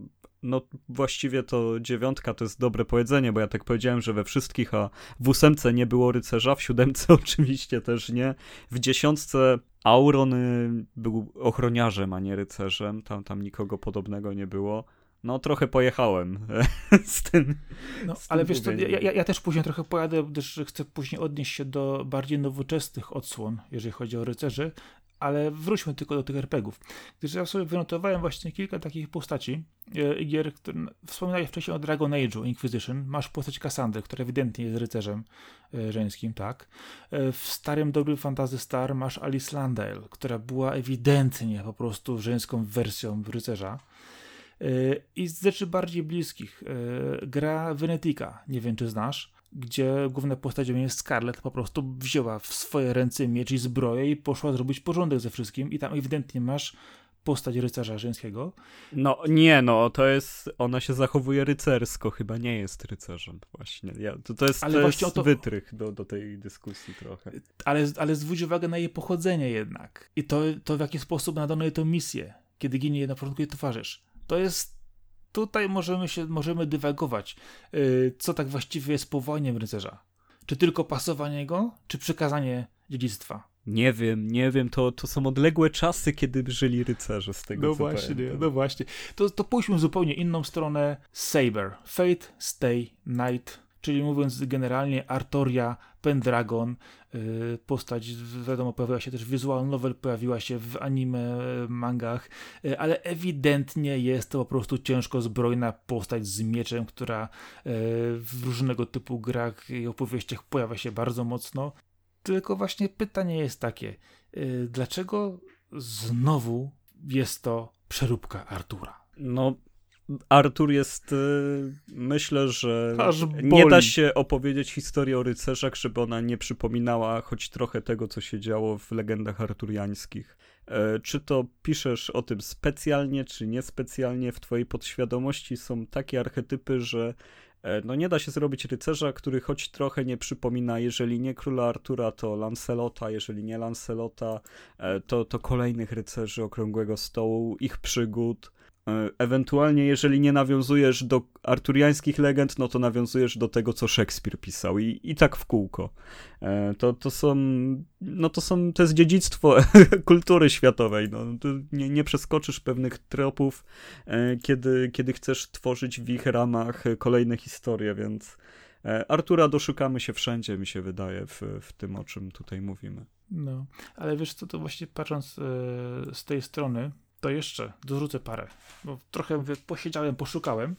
no właściwie to dziewiątka to jest dobre powiedzenie, bo ja tak powiedziałem, że we wszystkich, a w ósemce nie było rycerza, w siódemce oczywiście też nie. W dziesiątce Auron y, był ochroniarzem, a nie rycerzem, tam, tam nikogo podobnego nie było. No, trochę pojechałem z tym. No, z ale tym wiesz, to, ja, ja, też później trochę pojadę, gdyż chcę później odnieść się do bardziej nowoczesnych odsłon, jeżeli chodzi o rycerzy, ale wróćmy tylko do tych RPGów. Gdyż ja sobie wynotowałem właśnie kilka takich postaci e, gier, które wcześniej o Dragon Age'u, Inquisition. Masz postać Cassandry, która ewidentnie jest rycerzem e, żeńskim, tak. E, w starym dobrym Fantasy Star masz Alice Landale, która była ewidentnie po prostu żeńską wersją rycerza. I z rzeczy bardziej bliskich gra Venetica, nie wiem czy znasz gdzie główna postać jest Scarlett po prostu wzięła w swoje ręce miecz i zbroję i poszła zrobić porządek ze wszystkim i tam ewidentnie masz postać rycerza żeńskiego. No nie, no to jest, ona się zachowuje rycersko, chyba nie jest rycerzem właśnie. Ja, to, to jest, ale to jest to... wytrych do, do tej dyskusji trochę. Ale, ale zwróć uwagę na jej pochodzenie jednak i to, to w jaki sposób nadano jej to misję, kiedy ginie na początku jej towarzysz. To jest tutaj możemy się, możemy dywagować, yy, co tak właściwie jest powołaniem rycerza. Czy tylko pasowanie go, czy przekazanie dziedzictwa? Nie wiem, nie wiem, to, to są odległe czasy, kiedy żyli rycerze z tego, no właśnie, pamiętam. No właśnie, to, to pójdźmy zupełnie inną stronę. Saber, Fate, Stay, Night, czyli mówiąc generalnie Artoria, Pendragon, y, postać, wiadomo, pojawiła się też w visual novel, pojawiła się w anime, mangach, y, ale ewidentnie jest to po prostu ciężko zbrojna postać z mieczem, która y, w różnego typu grach i opowieściach pojawia się bardzo mocno. Tylko właśnie pytanie jest takie, dlaczego znowu jest to przeróbka Artura? No, Artur jest, y, myślę, że nie da się opowiedzieć historii o rycerzach, żeby ona nie przypominała choć trochę tego, co się działo w legendach arturiańskich. E, czy to piszesz o tym specjalnie, czy niespecjalnie, w twojej podświadomości są takie archetypy, że e, no nie da się zrobić rycerza, który choć trochę nie przypomina, jeżeli nie króla Artura, to Lancelota, jeżeli nie Lancelota, e, to, to kolejnych rycerzy Okrągłego Stołu, ich przygód. E, ewentualnie, jeżeli nie nawiązujesz do arturiańskich legend, no to nawiązujesz do tego, co Szekspir pisał i, i tak w kółko. E, to, to są, no to są, to jest dziedzictwo kultury światowej, no. Nie, nie przeskoczysz pewnych tropów, e, kiedy, kiedy chcesz tworzyć w ich ramach kolejne historie, więc Artura doszukamy się wszędzie, mi się wydaje, w, w tym, o czym tutaj mówimy. No, ale wiesz co, to właśnie patrząc z tej strony, to jeszcze dorzucę parę, bo trochę posiedziałem, poszukałem.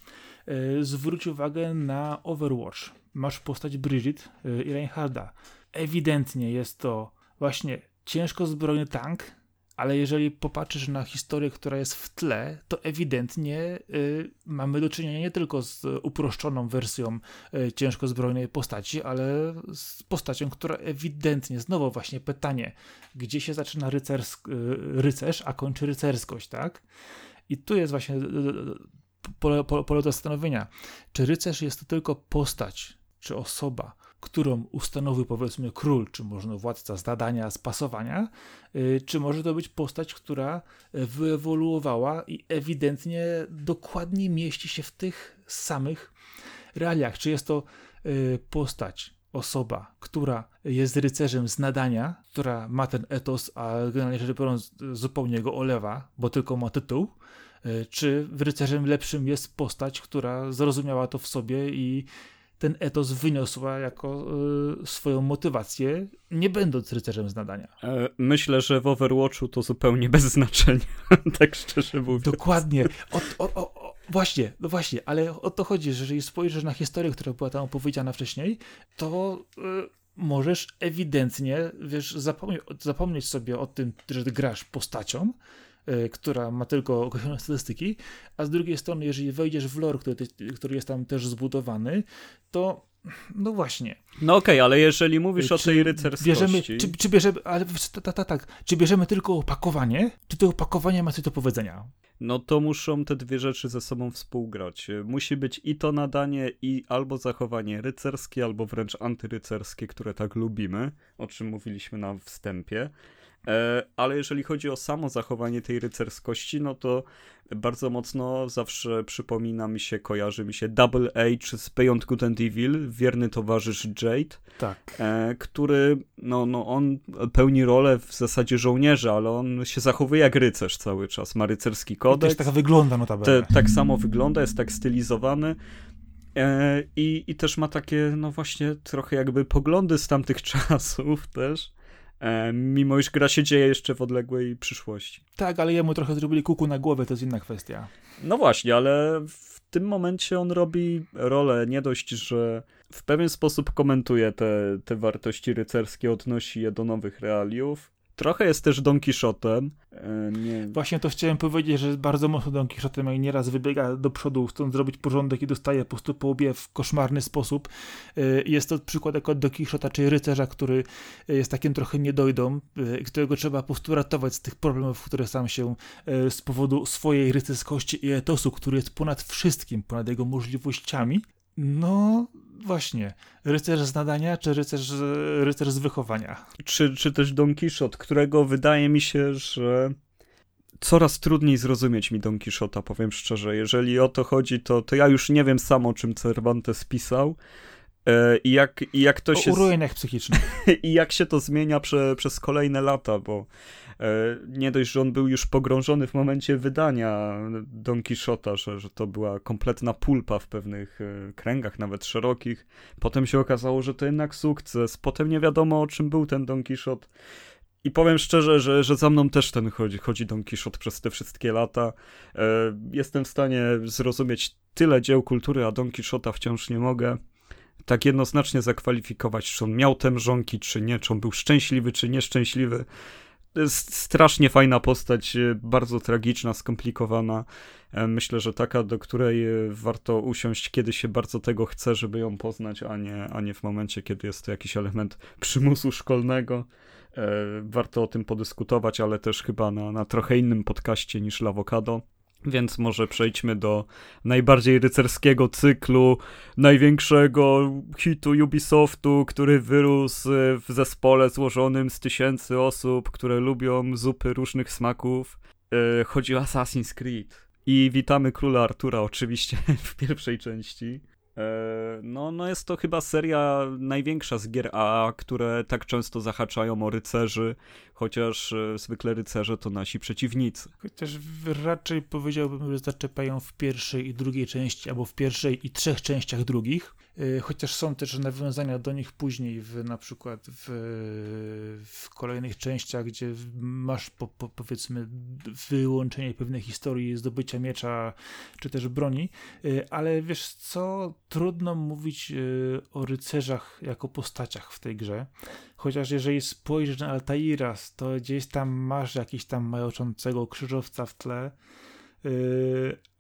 Yy, zwróć uwagę na Overwatch. Masz postać Bridget yy, i Reinharda. Ewidentnie jest to właśnie ciężko zbrojny tank, ale jeżeli popatrzysz na historię, która jest w tle, to ewidentnie y, mamy do czynienia nie tylko z uproszczoną wersją y, ciężko zbrojnej postaci, ale z postacią, która ewidentnie, znowu właśnie pytanie, gdzie się zaczyna y, rycerz, a kończy rycerskość, tak? I tu jest właśnie y, y, pole, pole, pole do zastanowienia, czy rycerz jest to tylko postać, czy osoba, którą ustanowił powiedzmy król, czy może władca z zadania, z pasowania, y, czy może to być postać, która wyewoluowała i ewidentnie dokładnie mieści się w tych samych realiach. Czy jest to y, postać, osoba, która jest rycerzem z nadania, która ma ten etos, a generalnie rzecz biorąc zupełnie go olewa, bo tylko ma tytuł, y, czy rycerzem lepszym jest postać, która zrozumiała to w sobie i ten etos wyniosła jako y, swoją motywację, nie będąc rycerzem z nadania. E, myślę, że w Overwatchu to zupełnie bez znaczenia, tak szczerze mówiąc. Dokładnie. O, o, o, właśnie, no właśnie, ale o to chodzi, że jeżeli spojrzysz na historię, która była tam opowiedziana wcześniej, to y, możesz ewidentnie, wiesz, zapomnieć, zapomnieć sobie o tym, że grasz postacią, która ma tylko określone statystyki, a z drugiej strony, jeżeli wejdziesz w lore, który, który jest tam też zbudowany, to no właśnie. No okej, okay, ale jeżeli mówisz czy o tej rycerskości... Bierzemy, czy, czy bierzemy, ale tak, tak, tak, czy bierzemy tylko opakowanie, czy to opakowanie ma coś do powiedzenia? No to muszą te dwie rzeczy ze sobą współgrać. Musi być i to nadanie, i albo zachowanie rycerskie, albo wręcz antyrycerskie, które tak lubimy, o czym mówiliśmy na wstępie. E, ale jeżeli chodzi o samo zachowanie tej rycerskości, no to bardzo mocno zawsze przypomina mi się, kojarzy mi się Double H z Beyond Good and Evil, wierny towarzysz Jade, tak. E, który, no, no on pełni rolę w zasadzie żołnierza, ale on się zachowuje jak rycerz cały czas, ma rycerski kodeks. I też tak wygląda notabene. Te, tak samo wygląda, jest tak stylizowany. E, i, I też ma takie, no właśnie, trochę jakby poglądy z tamtych czasów też. E, mimo iż gra się dzieje jeszcze w odległej przyszłości. Tak, ale jemu trochę zrobili kuku na głowę, to jest inna kwestia. No właśnie, ale w tym momencie on robi rolę nie dość, że w pewien sposób komentuje te, te wartości rycerskie, odnosi je do nowych realiów, Trochę jest też Don Quixotem. E, nie... Właśnie to chciałem powiedzieć, że jest bardzo mocno Don Quixotem i nieraz wybiega do przodu, chcąc zrobić porządek i dostaje po prostu po łbie w koszmarny sposób. E, jest to przykład jako Don Quixota, czyli rycerza, który jest takim trochę niedojdą, e, którego trzeba po prostu ratować z tych problemów, które sam się z powodu swojej rycerskości i etosu, który jest ponad wszystkim, ponad jego możliwościami, no, właśnie. Rycerz z nadania, czy rycerz, rycerz z wychowania? Czy, czy też Don Quixote, którego wydaje mi się, że coraz trudniej zrozumieć mi Don Quixota, powiem szczerze. Jeżeli o to chodzi, to, to ja już nie wiem sam, o czym Cervantes pisał. E, I jak, i jak to o się. urojeniach psychicznych. I jak się to zmienia prze, przez kolejne lata, bo nie dość, że on był już pogrążony w momencie wydania Don Quixota, że, że to była kompletna pulpa w pewnych e, kręgach, nawet szerokich. Potem się okazało, że to jednak sukces. Potem nie wiadomo, o czym był ten Don Quixote. I powiem szczerze, że, że za mną też ten chodzi, chodzi Don Quixote przez te wszystkie lata. E, jestem w stanie zrozumieć tyle dzieł kultury, a Don Quixota wciąż nie mogę tak jednoznacznie zakwalifikować, czy on miał te mrzonki, czy nie, czy on był szczęśliwy, czy nieszczęśliwy strasznie fajna postać, e, bardzo tragiczna, skomplikowana. E, myślę, że taka, do której e, warto usiąść, kiedy się bardzo tego chce, żeby ją poznać, a nie, a nie w momencie, kiedy jest to jakiś element przymusu szkolnego. Warto o tym podyskutować, ale też chyba na, na trochę innym podcaście niż Lawokado. Więc może przejdźmy do najbardziej rycerskiego cyklu, największego hitu Ubisoftu, który wyrósł w zespole złożonym z tysięcy osób, które lubią zupy różnych smaków. E, chodzi o Assassin's Creed. I witamy króla Artura oczywiście w pierwszej części. E, no, no jest to chyba seria największa z gier AA, które tak często zahaczają o rycerzy, chociaż e, zwykle rycerze to nasi przeciwnicy. Chociaż raczej powiedziałbym, że zaczepiają w pierwszej i drugiej części, albo w pierwszej i trzech częściach drugich. Y, chociaż są też nawiązania do nich później, w, na przykład w, w kolejnych częściach, gdzie masz po, po, powiedzmy wyłączenie pewnej historii zdobycia miecza czy też broni, y, ale wiesz co, trudno mówić y, o rycerzach jako postaciach w tej grze, chociaż jeżeli spojrzysz na Altaira, to gdzieś tam masz jakiś tam majoczącego krzyżowca w tle,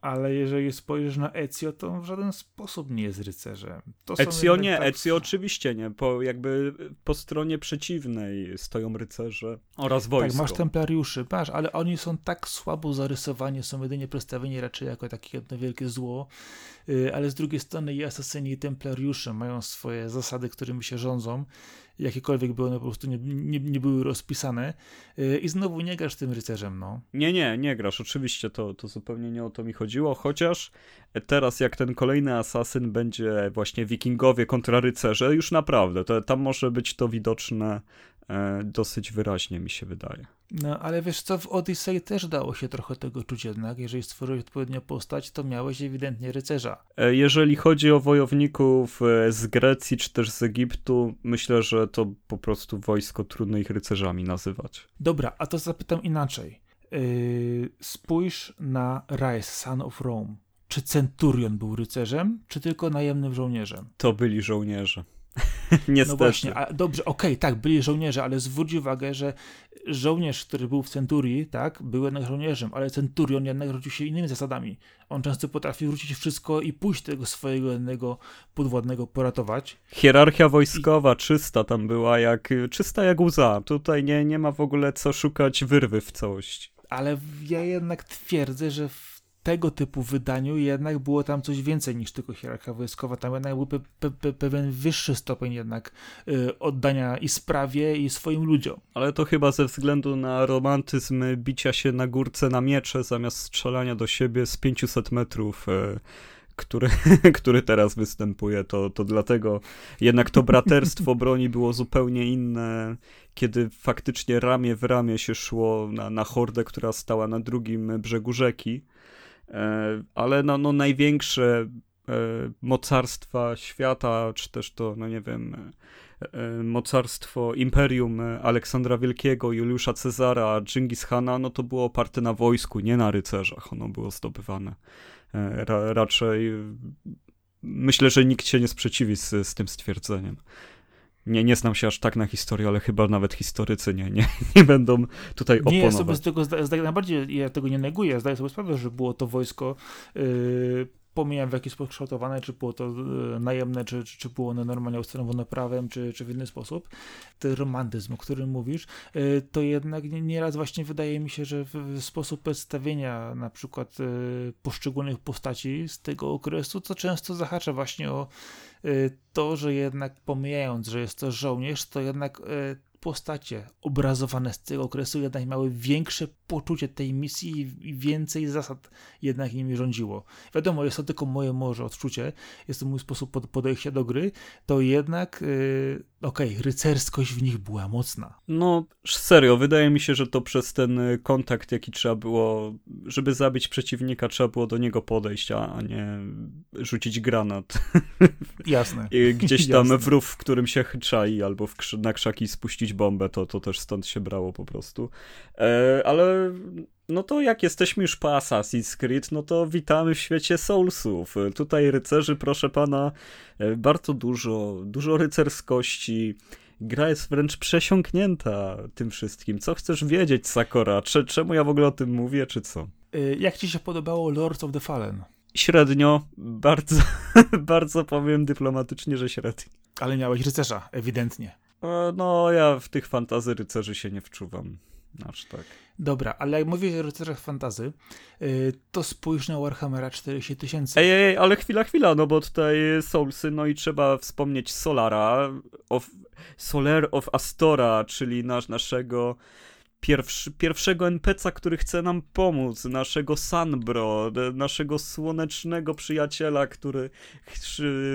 ale jeżeli spojrzysz na Ezio, to on w żaden sposób nie jest rycerzem. To Ezio nie, tak... Ezio oczywiście nie, po, jakby po stronie przeciwnej stoją rycerze oraz wojsko. Tak, masz templariuszy, masz, ale oni są tak słabo zarysowani, są jedynie przedstawieni raczej jako takie jedno wielkie zło, yy, ale z drugiej strony i asasyni i templariusze mają swoje zasady, którymi się rządzą jakiekolwiek by one po prostu nie, nie, nie były rozpisane. Y, I znowu nie grasz tym rycerzem, no. Nie, nie, nie grasz. Oczywiście to, to zupełnie nie o to mi chodziło, chociaż teraz jak ten kolejny asasyn będzie właśnie wikingowie kontra rycerze, już naprawdę, to, tam może być to widoczne e, dosyć wyraźnie, mi się wydaje. No, ale wiesz co, w Odyssey też dało się trochę tego czuć jednak. Jeżeli stworzyłeś odpowiednią postać, to miałeś ewidentnie rycerza. E, jeżeli chodzi o wojowników e, z Grecji czy też z Egiptu, myślę, że to po prostu wojsko trudno ich rycerzami nazywać. Dobra, a to zapytam inaczej. Yy, spójrz na Rise, Son of Rome. Czy Centurion był rycerzem, czy tylko najemnym żołnierzem? To byli żołnierze. Niestety. No właśnie, a dobrze, okej, okay, tak, byli żołnierze, ale zwróć uwagę, że żołnierz, który był w centurii, tak, był jednak żołnierzem, ale centurion jednak rodził się innymi zasadami. On często potrafił wrócić wszystko i pójść tego swojego jednego podwładnego poratować. Hierarchia wojskowa I... czysta tam była, jak czysta jak łza. Tutaj nie, nie ma w ogóle co szukać wyrwy w całości. Ale ja jednak twierdzę, że w tego typu wydaniu jednak było tam coś więcej niż tylko hierarchia wojskowa. Tam jednak był pe pe pewien wyższy stopień jednak y, oddania i sprawie, i swoim ludziom. Ale to chyba ze względu na romantyzm bicia się na górce na miecze zamiast strzelania do siebie z 500 metrów. Y który, który teraz występuje, to, to dlatego jednak to braterstwo broni było zupełnie inne, kiedy faktycznie ramię w ramię się szło na, na hordę, która stała na drugim brzegu rzeki. E, ale no, no największe e, mocarstwa świata, czy też to, no nie wiem, e, mocarstwo, imperium Aleksandra Wielkiego, Juliusza Cezara, Dżingis Hana, no to było oparte na wojsku, nie na rycerzach, ono było zdobywane. Ra raczej myślę, że nikt się nie sprzeciwi z, z tym stwierdzeniem. Nie, nie znam się aż tak na historii, ale chyba nawet historycy nie, nie, nie będą tutaj oponować. Nie, ja sobie z tego zdaję, najbardziej ja tego nie neguję, zdaję sobie sprawę, że było to wojsko yy, pomijam w jakiś sposób kształtowane, czy było to yy, najemne, czy, czy, czy było one normalnie ustanowione prawem, czy, czy w inny sposób. Ten romantyzm, o którym mówisz, yy, to jednak nieraz właśnie wydaje mi się, że sposób przedstawienia na przykład yy, poszczególnych postaci z tego okresu, co często zahacza właśnie o Y, to, że jednak pomijając, że jest to żołnierz, to jednak y, postacie obrazowane z tego okresu jednak miały większe poczucie tej misji i więcej zasad jednak nimi rządziło. Wiadomo, jest to tylko moje może odczucie, jest to mój sposób podejścia do gry, to jednak yy, okej, okay, rycerskość w nich była mocna. No, serio, wydaje mi się, że to przez ten kontakt, jaki trzeba było, żeby zabić przeciwnika, trzeba było do niego podejść, a nie rzucić granat. Jasne. Gdzieś tam Jasne. w rów, w którym się czai, albo w na krzaki spuścić bombę, to, to też stąd się brało po prostu. E, ale no to jak jesteśmy już po Assassin's Creed, no to witamy w świecie Soulsów. Tutaj rycerzy, proszę pana, e, bardzo dużo, dużo rycerskości. Gra jest wręcz przesiąknięta tym wszystkim. Co chcesz wiedzieć, Sakora? Czemu ja w ogóle o tym mówię, czy co? E, jak ci się podobało Lords of the Fallen? Średnio, bardzo, bardzo powiem dyplomatycznie, że średnio. Ale miałeś rycerza, ewidentnie. E, no, ja w tych fantazy rycerzy się nie wczuwam. Aż tak. Dobra, ale jak mówisz o rycerzach fantazy, y, to spójrz na Warhammera 40 tysięcy. Ej, ej, ale chwila, chwila, no bo tutaj Soulsy, no i trzeba wspomnieć Solara, of, Solar of Astora, czyli nasz, naszego pierwszy, pierwszego NPC'a, który chce nam pomóc, naszego Sunbro, naszego słonecznego przyjaciela, który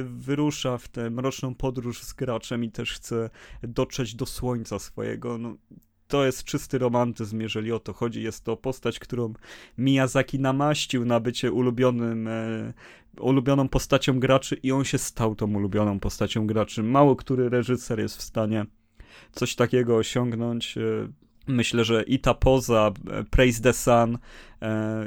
wyrusza w tę mroczną podróż z graczem i też chce dotrzeć do słońca swojego. No, to jest czysty romantyzm, jeżeli o to chodzi. Jest to postać, którą Miyazaki namaścił na bycie ulubionym, e, ulubioną postacią graczy i on się stał tą ulubioną postacią graczy. Mało który reżyser jest w stanie coś takiego osiągnąć. E, myślę, że i ta poza e, Praise the Sun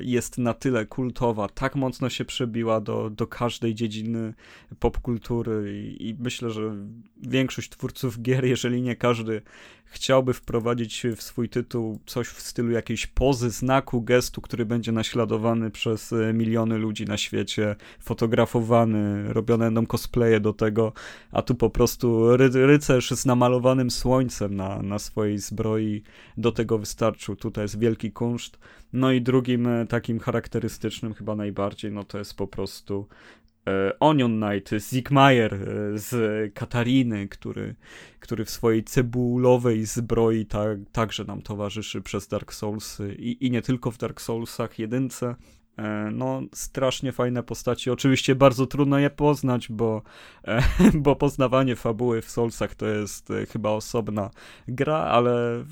jest na tyle kultowa, tak mocno się przebiła do, do każdej dziedziny popkultury i, i myślę, że większość twórców gier, jeżeli nie każdy, chciałby wprowadzić w swój tytuł coś w stylu jakiejś pozy, znaku, gestu, który będzie naśladowany przez e, miliony ludzi na świecie, fotografowany, robione będą cosplaye do tego, a tu po prostu ry rycerz z namalowanym słońcem na, na swojej zbroi do tego wystarczył. Tutaj jest wielki kunszt. No i drugim e, takim charakterystycznym chyba najbardziej, no to jest po prostu e, Onion Knight, Zigmayer e, z Katariny, który, który w swojej cebulowej zbroi tak, także nam towarzyszy przez Dark Soulsy i, i nie tylko w Dark Soulsach jedynce. No, strasznie fajne postaci. Oczywiście bardzo trudno je poznać, bo, bo poznawanie fabuły w Soulsach to jest chyba osobna gra, ale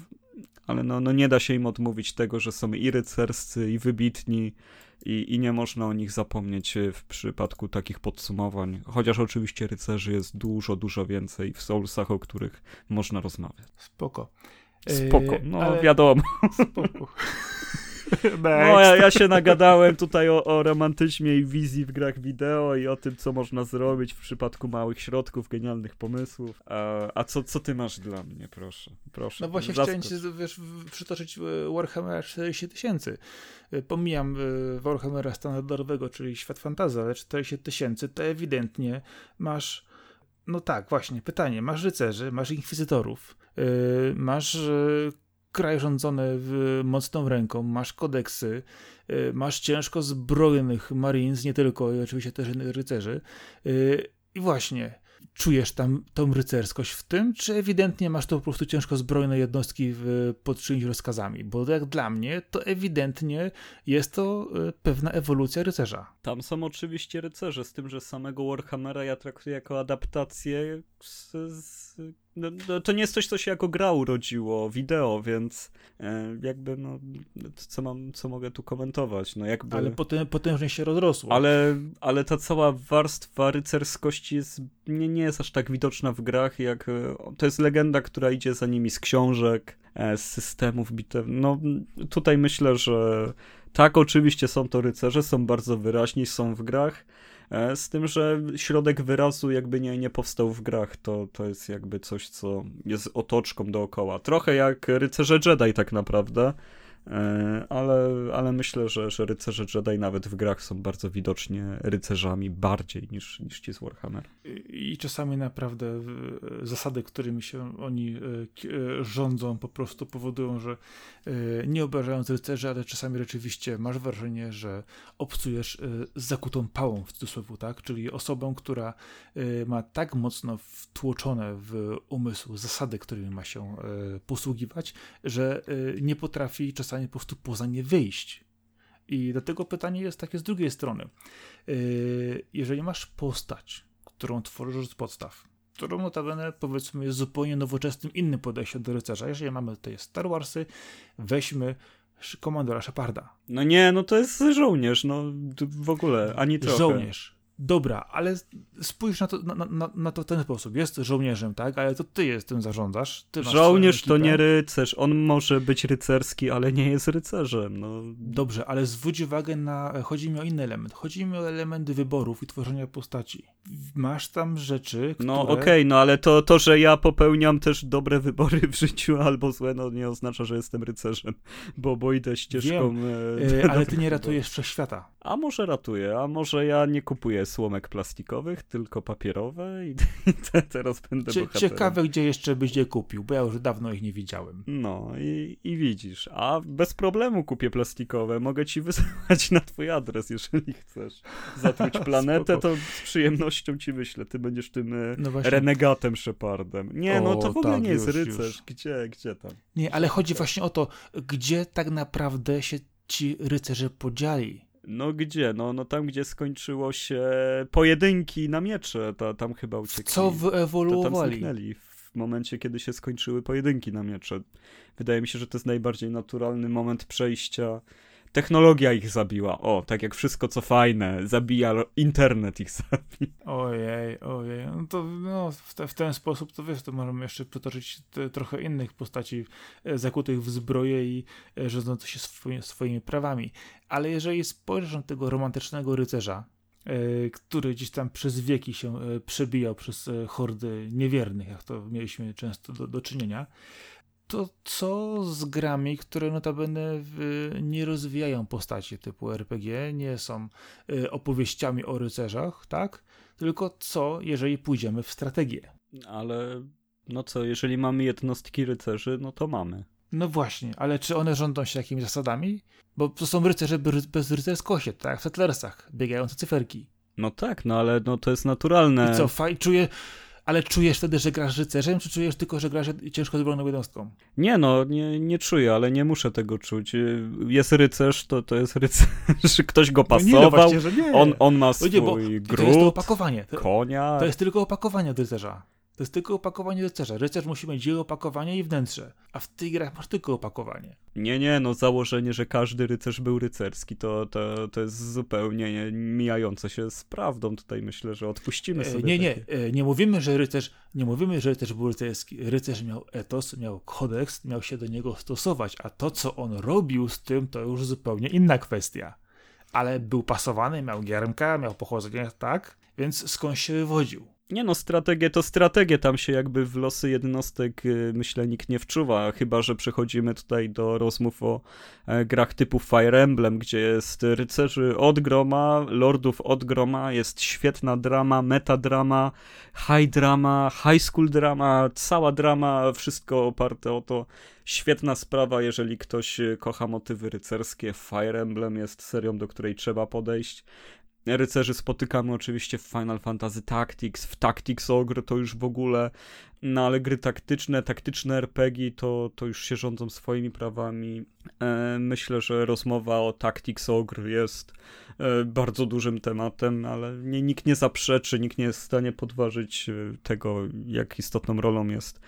ale no, no nie da się im odmówić tego, że są i rycerscy, i wybitni, i, i nie można o nich zapomnieć e, w przypadku takich podsumowań. Chociaż oczywiście rycerzy jest dużo, dużo więcej w Soulsach, o których można rozmawiać. Spoko. Spoko, no ale... wiadomo. Spoko. No, ja, ja się nagadałem tutaj o, o romantyzmie i wizji w grach wideo i o tym, co można zrobić w przypadku małych środków, genialnych pomysłów. A, a co, co ty masz dla mnie, proszę? proszę no właśnie zaskocz. chciałem ci wiesz, przytoczyć e, Warhammera 40 tysięcy. E, pomijam e, Warhammera standardowego, czyli świat fantazy, ale 40 tysięcy to ewidentnie masz no tak, właśnie, pytanie. Masz rycerzy, masz inkwizytorów, yy, masz yy, kraj rządzony mocną ręką, masz kodeksy, yy, masz ciężko zbrojnych marines, nie tylko, i oczywiście też rycerzy. Yy, I właśnie, czujesz tam tą rycerskość w tym, czy ewidentnie masz to po prostu ciężko zbrojne jednostki pod czyimiś rozkazami? Bo jak dla mnie, to ewidentnie jest to e, pewna ewolucja rycerza. Tam są oczywiście rycerze, z tym, że samego Warhammera ja traktuję jako adaptację no, no, to nie jest coś, co się jako gra urodziło, wideo, więc e, jakby, no, co mam, co mogę tu komentować, no jakby... Ale potem, potężnie się rozrosło. Ale, ale ta cała warstwa rycerskości jest, nie, nie jest aż tak widoczna w grach, jak, to jest legenda, która idzie za nimi z książek, e, z systemów bitew, no tutaj myślę, że tak, oczywiście są to rycerze, są bardzo wyraźni, są w grach, z tym, że środek wyrazu jakby nie, nie powstał w grach, to, to jest jakby coś, co jest otoczką dookoła. Trochę jak rycerze Jedi tak naprawdę, E, ale, ale myślę, że, że rycerze Jedi nawet w grach są bardzo widocznie rycerzami bardziej niż, niż ci z Warhammer. I, czasami naprawdę zasady, którymi się oni e, e, rządzą, po prostu powodują, że nie obrażając rycerzy, ale czasami rzeczywiście masz wrażenie, że obcujesz z zakutą pałą w cudzysłowie, tak? Czyli osobą, która ma tak mocno wtłoczone w umysł zasady, którymi ma się posługiwać, że nie potrafi czasami stanie po prostu poza nie wyjść. I dlatego pytanie jest takie z drugiej strony. Yy, jeżeli masz postać, którą tworzysz z podstaw, którą notabene powiedzmy jest zupełnie nowoczesnym, innym podejściem do rycerza. Jeżeli mamy tutaj Star Warsy, weźmy komandora Sheparda. No nie, no to jest żołnierz, no w ogóle, ani trochę. Żołnierz. Dobra, ale spójrz na to, na, na, na, to w ten sposób. Jest żołnierzem, tak? Ale to ty jest tym zarządzasz. Żołnierz to nie rycerz. On może być rycerski, ale nie jest rycerzem. No. Dobrze, ale zwróć uwagę na... Chodzi mi o inny element. Chodzi mi o elementy wyborów i tworzenia postaci. Masz tam rzeczy, które... No okej, okay, no ale to, to, że ja popełniam też dobre wybory w życiu albo złe, no nie oznacza, że jestem rycerzem, bo, bo idę ścieżką... Wiem, e, ale ty nie ratujesz wszechświata. A może ratuję, a może ja nie kupuję słomek plastikowych, tylko papierowe i, i te, teraz będę Cie, bohaterem. Ciekawe, gdzie jeszcze byś je kupił, bo ja już dawno ich nie widziałem. No i, i widzisz, a bez problemu kupię plastikowe, mogę ci wysłać na twój adres, jeżeli chcesz zatruć planetę, to z przyjemnością ci wyślę, ty będziesz tym e, no renegatem Shepardem. Nie, o, no to w ogóle tak, nie jest już, rycerz, już. gdzie, gdzie tam? Nie, ale chodzi właśnie o to, gdzie tak naprawdę się ci rycerze podzieli no gdzie? No, no tam, gdzie skończyło się pojedynki na miecze, to tam chyba uciekli. Co wyewoluowali? To tam w momencie, kiedy się skończyły pojedynki na miecze. Wydaje mi się, że to jest najbardziej naturalny moment przejścia technologia ich zabiła. O, tak jak wszystko co fajne, zabija, internet ich zabił. Ojej, ojej. No to no, w, te, w ten sposób, to wiesz, to możemy jeszcze przytoczyć te, trochę innych postaci e, zakutych w zbroję i e, rządzących się swoimi, swoimi prawami. Ale jeżeli spojrzysz na tego romantycznego rycerza, e, który gdzieś tam przez wieki się przebijał przez hordy niewiernych, jak to mieliśmy często do, do czynienia, to co z grami, które notabene nie rozwijają postaci typu RPG, nie są y, opowieściami o rycerzach, tak? Tylko co, jeżeli pójdziemy w strategię? Ale no co, jeżeli mamy jednostki rycerzy, no to mamy. No właśnie, ale czy one rządzą się jakimiś zasadami? Bo to są rycerze bez rycerskości, tak w Settlersach, biegające cyferki. No tak, no ale no to jest naturalne. I co, faj, czuję, ale czujesz wtedy, że grasz rycerzem, czy czujesz tylko, że grasz ciężko zbrojoną jednostką? Nie no, nie, nie czuję, ale nie muszę tego czuć. Jest rycerz, to, to jest rycerz. Ktoś go pasował, no nie, no właśnie, nie. On, on ma swój no nie, bo To jest to opakowanie. konia. To jest tylko opakowanie od rycerza. To jest tylko opakowanie rycerza. Rycerz musi mieć i opakowanie i wnętrze, a w tych grach masz tylko opakowanie. Nie, nie, no założenie, że każdy rycerz był rycerski, to, to, to jest zupełnie mijające się z prawdą. Tutaj myślę, że odpuścimy sobie. Nie, nie, takie... nie mówimy, że rycerz, nie mówimy, że rycerz był rycerski. Rycerz miał etos, miał kodeks, miał się do niego stosować, a to, co on robił z tym, to już zupełnie inna kwestia. Ale był pasowany, miał giermka, miał pochodzenie, tak? Więc skąd się wywodził? Nie no, strategie to strategie, tam się jakby w losy jednostek y, myślę nikt nie wczuwa, chyba że przechodzimy tutaj do rozmów o e, grach typu Fire Emblem, gdzie jest rycerzy od groma, lordów od groma, jest świetna drama, metadrama, high drama, high school drama, cała drama, wszystko oparte o to. Świetna sprawa, jeżeli ktoś kocha motywy rycerskie. Fire Emblem jest serią, do której trzeba podejść rycerzy spotykamy oczywiście w Final Fantasy Tactics, w Tactics Ogre to już w ogóle, no ale gry taktyczne, taktyczne RPG to, to już się rządzą swoimi prawami. E, myślę, że rozmowa o Tactics Ogre jest e, bardzo dużym tematem, ale nie, nikt nie zaprzeczy, nikt nie jest w stanie podważyć e, tego, jak istotną rolą jest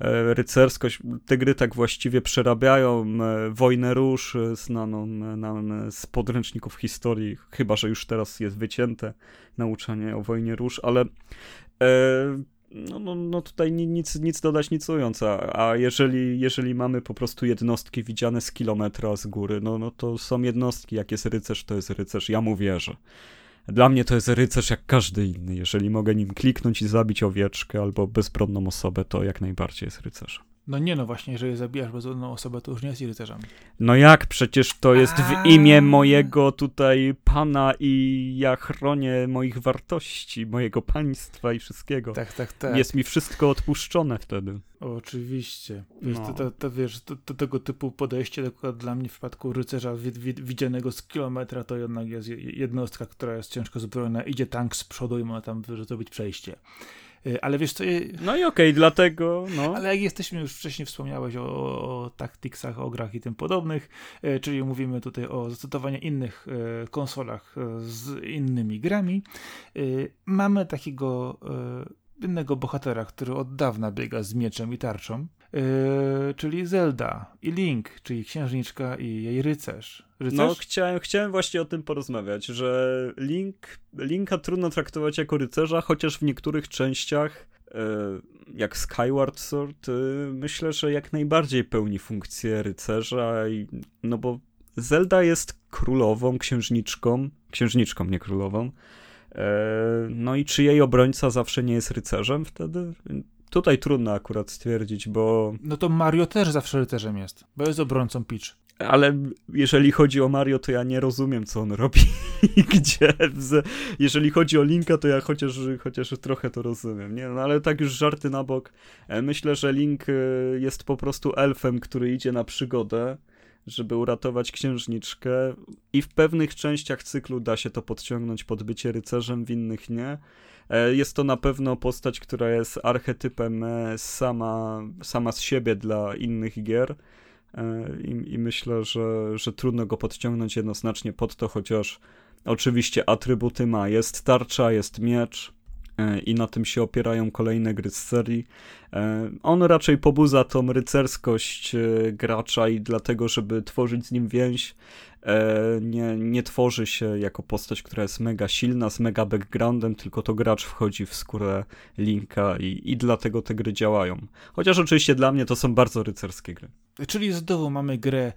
E, rycerskość. Te gry tak właściwie przerabiają e, Wojnę Róż, e, znaną nam z podręczników historii, chyba że już teraz jest wycięte nauczanie o Wojnie Róż, ale no, no, no tutaj nic, nic dodać, nic ując, a, a jeżeli, jeżeli mamy po prostu jednostki widziane z kilometra z góry, no, no to są jednostki, jak jest rycerz, to jest rycerz, ja mu wierzę. Dla mnie to jest rycerz jak każdy inny. Jeżeli mogę nim kliknąć i zabić owieczkę albo bezbronną osobę, to jak najbardziej jest rycerzem. No nie no właśnie, jeżeli zabijasz bezdomną osobę, to już nie jest rycerzem. No jak? Przecież to jest w imię mojego tutaj pana i ja chronię moich wartości, mojego państwa i wszystkiego. Tak, tak, tak. Jest mi wszystko odpuszczone wtedy. Oczywiście. Wiesz, no. to, to, to, wiesz, to, to, tego typu podejście dla mnie w przypadku rycerza widzianego z kilometra to jednak jest jednostka, która jest ciężko zbrojna, idzie tank z przodu i ma tam zrobić przejście. Y, ale wiesz co... No i okej, okay, dlatego... No. Ale jak jesteśmy, już wcześniej wspomniałeś o, o taktiksach, o grach i tym podobnych, y, czyli mówimy tutaj o zastosowaniu innych y, konsolach z innymi grami, mamy takiego innego bohatera, który od dawna biega z mieczem i tarczą, Yy, czyli Zelda i Link, czyli księżniczka i jej rycerz. rycerz. No, chciałem, chciałem właśnie o tym porozmawiać, że Link, Linka trudno traktować jako rycerza, chociaż w niektórych częściach, yy, jak Skyward Sword, yy, myślę, że jak najbardziej pełni funkcję rycerza, no bo Zelda jest królową, księżniczką, księżniczką, nie królową. No i czy jej obrońca zawsze nie jest rycerzem wtedy? Tutaj trudno akurat stwierdzić, bo. No to Mario też zawsze rycerzem jest, bo jest obrońcą Peach. Ale jeżeli chodzi o Mario, to ja nie rozumiem, co on robi gdzie. Jeżeli chodzi o Linka, to ja chociaż, chociaż trochę to rozumiem. Nie? No ale tak już żarty na bok. E, myślę, że Link e, jest po prostu elfem, który idzie na przygodę, żeby uratować księżniczkę, i w pewnych częściach cyklu da się to podciągnąć pod bycie rycerzem, w innych nie. E, jest to na pewno postać, która jest archetypem e, sama, sama z siebie dla innych gier. E, I, I, myślę, że, że trudno go podciągnąć jednoznacznie pod to, chociaż oczywiście atrybuty ma. Jest tarcza, jest miecz i na tym się opierają kolejne gry z serii. On raczej pobudza tą rycerskość gracza i dlatego, żeby tworzyć z nim więź, nie, nie tworzy się jako postać, która jest mega silna, z mega backgroundem, tylko to gracz wchodzi w skórę Linka i, i dlatego te gry działają. Chociaż oczywiście dla mnie to są bardzo rycerskie gry. Czyli znowu mamy grę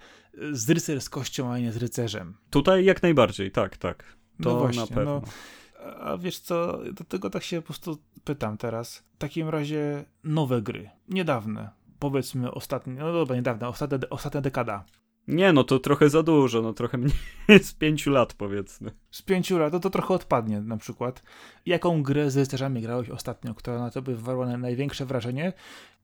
z rycerskością, a nie z rycerzem. Tutaj jak najbardziej, tak, tak. To no właśnie, na pewno. No, a wiesz co, do tego tak się po prostu pytam teraz. W takim razie nowe gry, niedawne, powiedzmy ostatnie, no dobra, niedawne, ostatnia, ostatnia dekada. Nie, no to trochę za dużo, no trochę mniej, z pięciu lat powiedzmy. Z pięciu lat, no to trochę odpadnie na przykład. Jaką grę z rycerzami grałeś ostatnio, która na tobie wywarła największe wrażenie?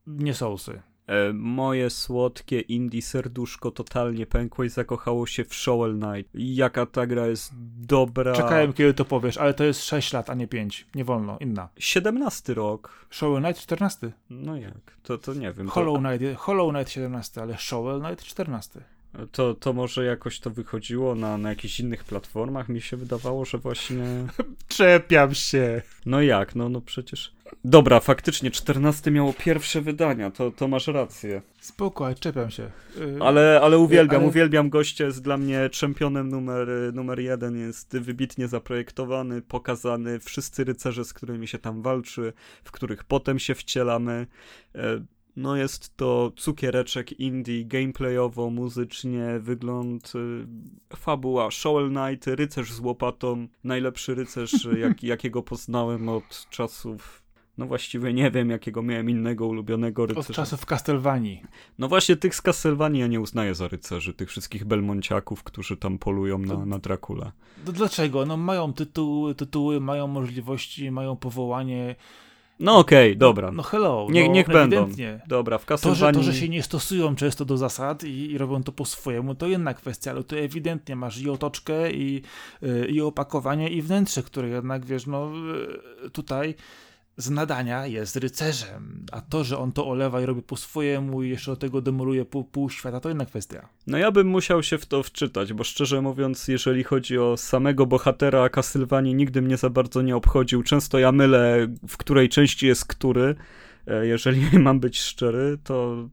Nie Soulsy. E, moje słodkie indie serduszko totalnie pękło i zakochało się w Shovel Knight. Jaka ta gra jest dobra. Czekałem, kiedy to powiesz, ale to jest 6 lat, a nie 5. Nie wolno, inna. 17 rok. Shovel Knight 14. No jak? To, to nie wiem. Hollow, to... Knight, Hollow Knight 17, ale Shovel Knight 14. To, to może jakoś to wychodziło na, na jakichś innych platformach. Mi się wydawało, że właśnie. Czepiam się. No jak? No, no przecież. Dobra, faktycznie 14 miało pierwsze wydania, to, to masz rację. Spoko, ale czepiam się. Yy, ale, ale uwielbiam, ale... uwielbiam gościa, jest dla mnie czempionem numer, numer jeden, jest wybitnie zaprojektowany, pokazany, wszyscy rycerze, z którymi się tam walczy, w których potem się wcielamy. No jest to cukiereczek indie, gameplayowo, muzycznie, wygląd, y, fabuła, Shovel Knight, rycerz z łopatą, najlepszy rycerz, jak, jakiego poznałem od czasów no właściwie nie wiem, jakiego miałem innego ulubionego rycerza. Od czasów Castlevanii. No właśnie tych z Castlevanii ja nie uznaję za rycerzy, tych wszystkich belmonciaków, którzy tam polują na, to, na Dracula. To dlaczego? No mają tytuły, tytuły, mają możliwości, mają powołanie, no okej, okay, dobra. No, no hello. Nie, no, niech będą. Dobra, w Castlevanii... To że, to, że się nie stosują często do zasad i, i, robią to po swojemu, to inna kwestia, ale tu ewidentnie masz i otoczkę, i, yy, i opakowanie, i wnętrze, które jednak, wiesz, no yy, tutaj z nadania jest rycerzem, a to, że on to olewa i robi po swojemu i jeszcze do tego demoluje pół, pół świata, to inna kwestia. No ja bym musiał się w to wczytać, bo szczerze mówiąc, jeżeli chodzi o samego bohatera Castlevanii, nigdy mnie za bardzo nie obchodził. Często ja mylę, w której części jest który. E, jeżeli mam być szczery, to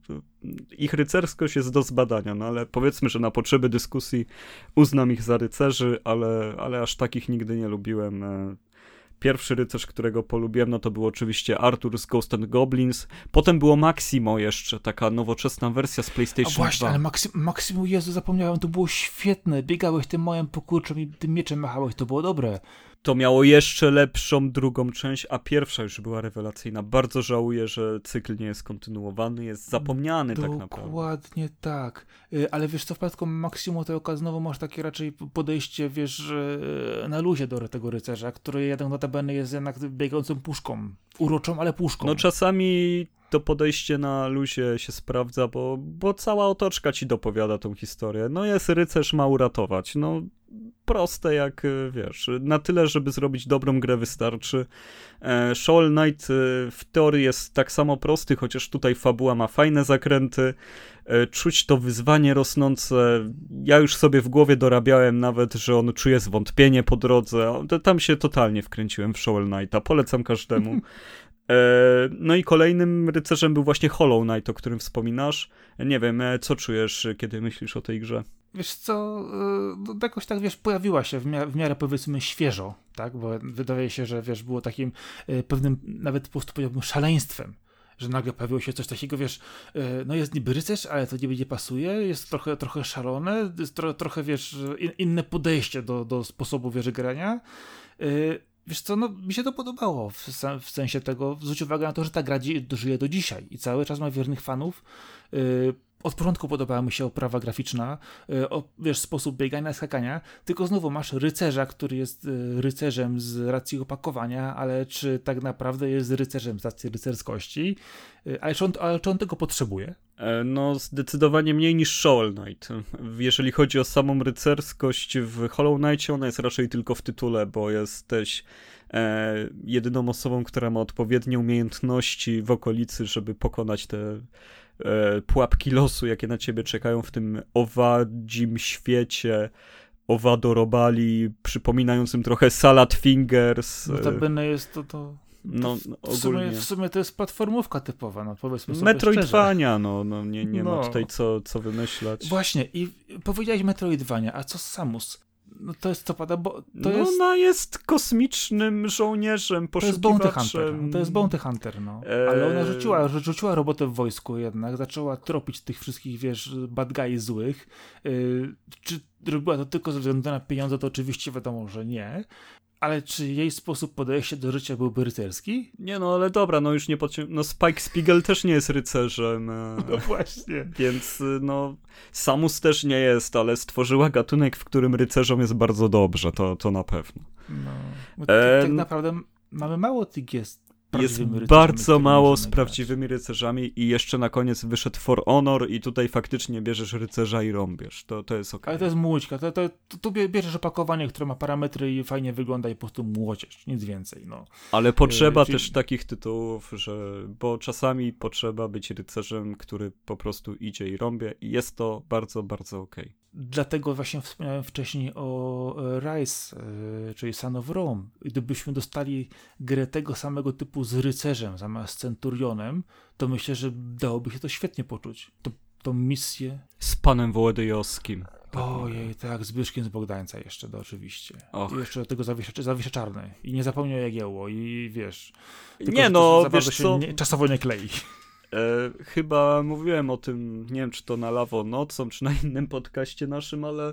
ich rycerskość jest do zbadania, no ale powiedzmy, że na potrzeby dyskusji uznam ich za rycerzy, ale, ale aż takich nigdy nie lubiłem. Pierwszy rycerz, którego polubiłem, no to był oczywiście Arthur z Ghost and Goblins. Potem było Maximo jeszcze, taka nowoczesna wersja z PlayStation A właśnie, 2. ale Maxi Maximo, Jezu, zapomniałem, to było świetne. Biegałeś tym małym pokurczem i tym mieczem machałeś, to było dobre to miało jeszcze lepszą drugą część, a pierwsza już była rewelacyjna. Bardzo żałuję, że cykl nie jest kontynuowany, jest zapomniany Dokładnie tak naprawdę. Dokładnie tak. Y, ale wiesz co, w przypadku Maximu to znowu masz takie raczej podejście, wiesz, na luzie do tego rycerza, który jeden notabene jest jednak biegającą puszką. Uroczą, ale puszką. No czasami to podejście na luzie się sprawdza, bo, bo cała otoczka ci dopowiada tą historię. No jest rycerz, ma uratować. No proste jak, e, wiesz, na tyle, żeby zrobić dobrą grę wystarczy. E, Shovel Knight e, w teorii jest tak samo prosty, chociaż tutaj fabuła ma fajne zakręty. Czuć to wyzwanie rosnące. Ja już sobie w głowie dorabiałem nawet, że on czuje zwątpienie po drodze. Tam się totalnie wkręciłem w Shovel Knighta. Polecam każdemu. No i kolejnym rycerzem był właśnie Hollow Knight, o którym wspominasz. Nie wiem, co czujesz, kiedy myślisz o tej grze? Wiesz co, y, no, jakoś tak, wiesz, pojawiła się w miarę, w miarę, powiedzmy świeżo, tak, bo wydaje się, że, wiesz, było takim y, pewnym, nawet po prostu powiedziałbym, szaleństwem, że nagle pojawiło się coś takiego, wiesz, y, no jest niby rycerz, ale to nie pasuje, jest trochę, trochę szalone, jest tro, trochę, wiesz, inne podejście do, do sposobu, wiesz, grania, Wiesz co, no mi się to podobało w, w sensie tego, zwróć uwagę na to, że ta gra żyje do dzisiaj i cały czas ma wiernych fanów. Od początku podobała mi się oprawa graficzna, e, o, wiesz, sposób biegania, skakania, tylko znowu masz rycerza, który jest e, rycerzem z racji opakowania, ale czy tak naprawdę jest rycerzem z racji rycerskości? E, ale czy on, ale czy on tego potrzebuje? No, zdecydowanie mniej niż Shovel Knight. Jeżeli chodzi o samą rycerskość w Hollow Knight, ona jest raczej tylko w tytule, bo jesteś e, jedyną osobą, która ma odpowiednie umiejętności w okolicy, żeby pokonać te pułapki losu, jakie na ciebie czekają w tym owadzim świecie owadorobali, przypominającym trochę Salad Fingers. Notabene jest to, to no, no, w, sumie, w sumie to jest platformówka typowa, no powiedzmy sobie Metroidvania, no, no nie, nie no. ma tutaj co, co wymyślać. Właśnie i powiedziałeś Metroidvania, a co Samus? No to jest co pada, bo to no jest... ona jest kosmicznym żołnierzem, poszukiwaczem. To jest Bounty Hunter, to jest Bounty Hunter, no. Ale ona rzuciła, rzuciła robotę w wojsku jednak, zaczęła tropić tych wszystkich, wiesz, bad guy złych. Yy, czy robiła to tylko ze względu na pieniądze, to oczywiście wiadomo, że nie. Ale czy jej sposób podejścia do życia byłby rycerski? Nie no, ale dobra, no już nie podcią... No Spike Spiegel też nie jest rycerzem. E, no właśnie. Więc e, no, Samus też nie jest, ale stworzyła gatunek, w którym rycerzom jest bardzo dobrze, to, to na pewno. No, bo e... tak naprawdę mamy mało tych jest jest bardzo mało z prawdziwymi rycerzami i jeszcze na koniec wyszedł For Honor i tutaj faktycznie bierzesz rycerza i rąbiesz. To, to jest ok. Ale to jest młódźka. To, to, to, tu bierzesz opakowanie, które ma parametry i fajnie wygląda i po prostu młodziesz. Nic więcej. No. Ale potrzeba czyli... też takich tytułów, że bo czasami potrzeba być rycerzem, który po prostu idzie i rąbie i jest to bardzo, bardzo ok. Dlatego właśnie wspomniałem wcześniej o e, Rise, e, czyli Son of Rome. Gdybyśmy dostali grę tego samego typu z rycerzem zamiast centurionem, to myślę, że dałoby się to świetnie poczuć. To, tą misję. Z panem Wołodyjowskim. Ojej, tak, z Byszkiem z Bogdańca jeszcze, to oczywiście. Och. I jeszcze do tego zawiesza, zawiesza czarny. I nie zapomniał Jagiełło i wiesz... Nie no, wiesz co... Nie, czasowo nie klei. E, chyba mówiłem o tym, nie wiem czy to na lawo nocą, czy na innym podcaście naszym, ale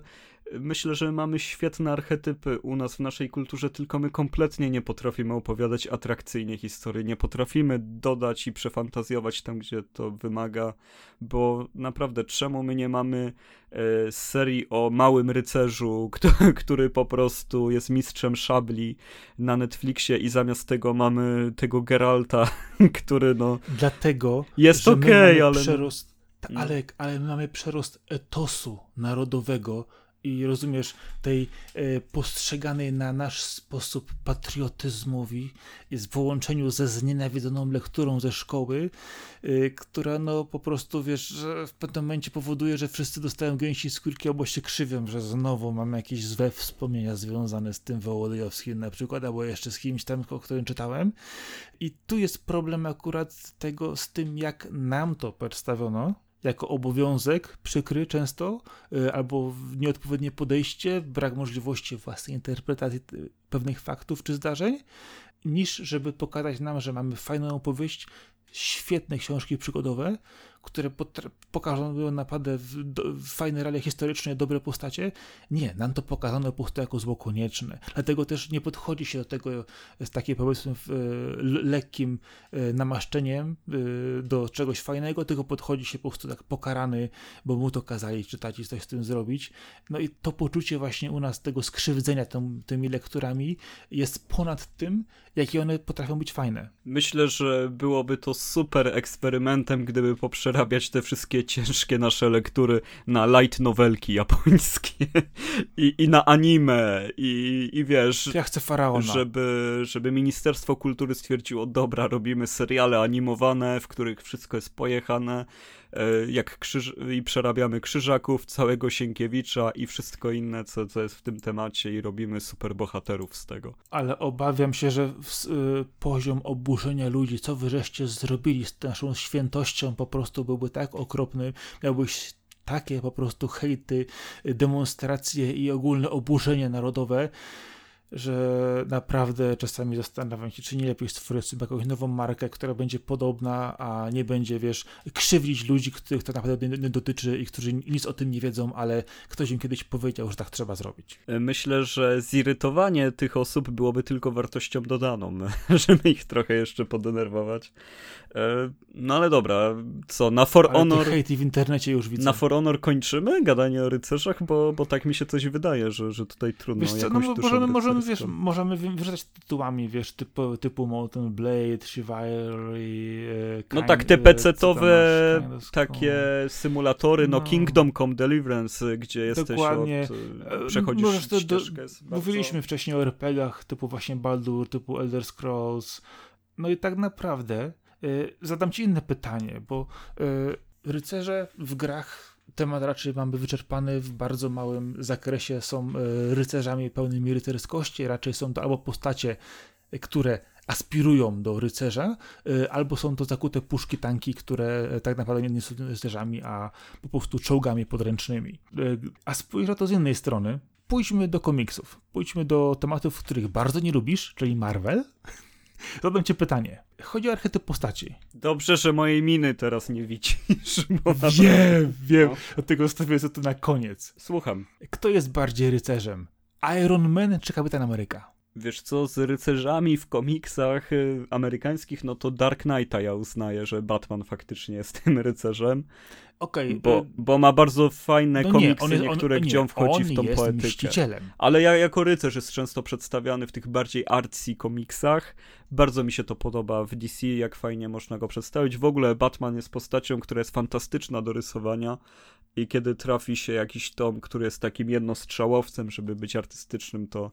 myślę, że mamy świetne archetypy u nas w naszej kulturze, tylko my kompletnie nie potrafimy opowiadać atrakcyjnie historii, nie potrafimy dodać i przefantazjować tam, gdzie to wymaga, bo naprawdę czemu my nie mamy e, serii o małym rycerzu, który, który po prostu jest mistrzem szabli na Netflixie i zamiast tego mamy tego Geralta, który no... Dlatego, jest okej, okay, ale... Przerost... Ale, ale my mamy przerost etosu narodowego, i rozumiesz, tej e, postrzeganej na nasz sposób patriotyzmowi, w połączeniu ze znienawidzoną lekturą ze szkoły, e, która no po prostu, wiesz, że w pewnym momencie powoduje, że wszyscy dostają gęsi skórki albo się krzywią, że znowu mam jakieś złe wspomnienia związane z tym Wołodyjowskim na przykład, albo jeszcze z kimś tam, o którym czytałem. I tu jest problem akurat tego z tym, jak nam to przedstawiono, jako obowiązek przykry często, y, albo nieodpowiednie podejście, brak możliwości własnej interpretacji pewnych faktów czy zdarzeń, niż żeby pokazać nam, że mamy fajną opowieść, świetne książki przygodowe, które pokażą naprawdę fajne realia historyczne, dobre postacie. Nie, nam to pokazano po prostu jako zło konieczne. Dlatego też nie podchodzi się do tego z takim powiedzmy lekkim e, namaszczeniem e, do czegoś fajnego, tylko podchodzi się po prostu tak pokarany, bo mu to kazali czytać i coś z tym zrobić. No i to poczucie właśnie u nas tego skrzywdzenia tym, tymi lekturami jest ponad tym, jakie one potrafią być fajne. Myślę, że byłoby to super eksperymentem, gdyby poprzerabiać te wszystkie ciężkie nasze lektury na light novelki japońskie i, i na anime i, i wiesz... Ja chcę Faraona. Żeby, żeby Ministerstwo Kultury stwierdziło, dobra, robimy seriale animowane, w których wszystko jest pojechane, jak krzyż, i przerabiamy Krzyżaków, całego Sienkiewicza i wszystko inne, co, co jest w tym temacie i robimy superbohaterów z tego. Ale obawiam się, że w, y, poziom oburzenia ludzi, co wy żeście zrobili z naszą świętością, po prostu byłby tak okropny, miałbyś takie po prostu hejty, demonstracje i ogólne oburzenie narodowe, że naprawdę czasami zastanawiam się, czy nie lepiej stworzyć sobie jakąś nową markę, która będzie podobna, a nie będzie, wiesz, krzywdzić ludzi, których to naprawdę nie dotyczy i którzy nic o tym nie wiedzą, ale ktoś im kiedyś powiedział, że tak trzeba zrobić. Myślę, że zirytowanie tych osób byłoby tylko wartością dodaną, żeby ich trochę jeszcze podenerwować. E, no ale dobra, co, na For ale Honor... hejty w internecie już widzę. Na For Honor kończymy gadanie o rycerzach, bo, bo tak mi się coś wydaje, że, że tutaj trudno Wiesz co, no, możemy, możemy, wiesz, możemy wyrzucać tytułami, wiesz, typu, typu Molten Blade, Chivalry... E, no tak, te pecetowe takie symulatory, no, no, Kingdom Come Deliverance, gdzie jesteś Dokładnie. od... E, przechodzisz Możesz to, do, Mówiliśmy wcześniej o RPGach typu właśnie Baldur, typu Elder Scrolls, no i tak naprawdę Y, zadam ci inne pytanie, bo y, rycerze w grach temat raczej mamy wyczerpany w bardzo małym zakresie. Są y, rycerzami pełnymi rycerskości, raczej są to albo postacie, które aspirują do rycerza, albo są to zakute puszki, tanki, które tak naprawdę nie są rycerzami, a po prostu czołgami podręcznymi. A spójrz na to z innej strony. Pójdźmy do komiksów. Pójdźmy do tematów, których bardzo nie lubisz, czyli Marvel. Zadam ci pytanie. Chodzi o archetyp postaci. Dobrze, że mojej miny teraz nie widzisz. Wiem, wiem. No. Dlatego zostawię to na koniec. Słucham. Kto jest bardziej rycerzem? Iron Man czy Kapitan Ameryka? Wiesz co, z rycerzami w komiksach y, amerykańskich, no to Dark Knighta ja uznaję, że Batman faktycznie jest tym rycerzem. Okej. Bo, y, bo ma bardzo fajne no komiksy on jest- on- niektóre, nie, gdzie on wchodzi on w tą jest poetykę. mścicielem. Ale ja jako rycerz jest często przedstawiany w tych bardziej artsy komiksach. Bardzo mi się to podoba w DC, jak fajnie można go przedstawić. W ogóle Batman jest postacią, która jest fantastyczna do rysowania i kiedy trafi się jakiś tom, który jest takim jednostrzałowcem, żeby być artystycznym, to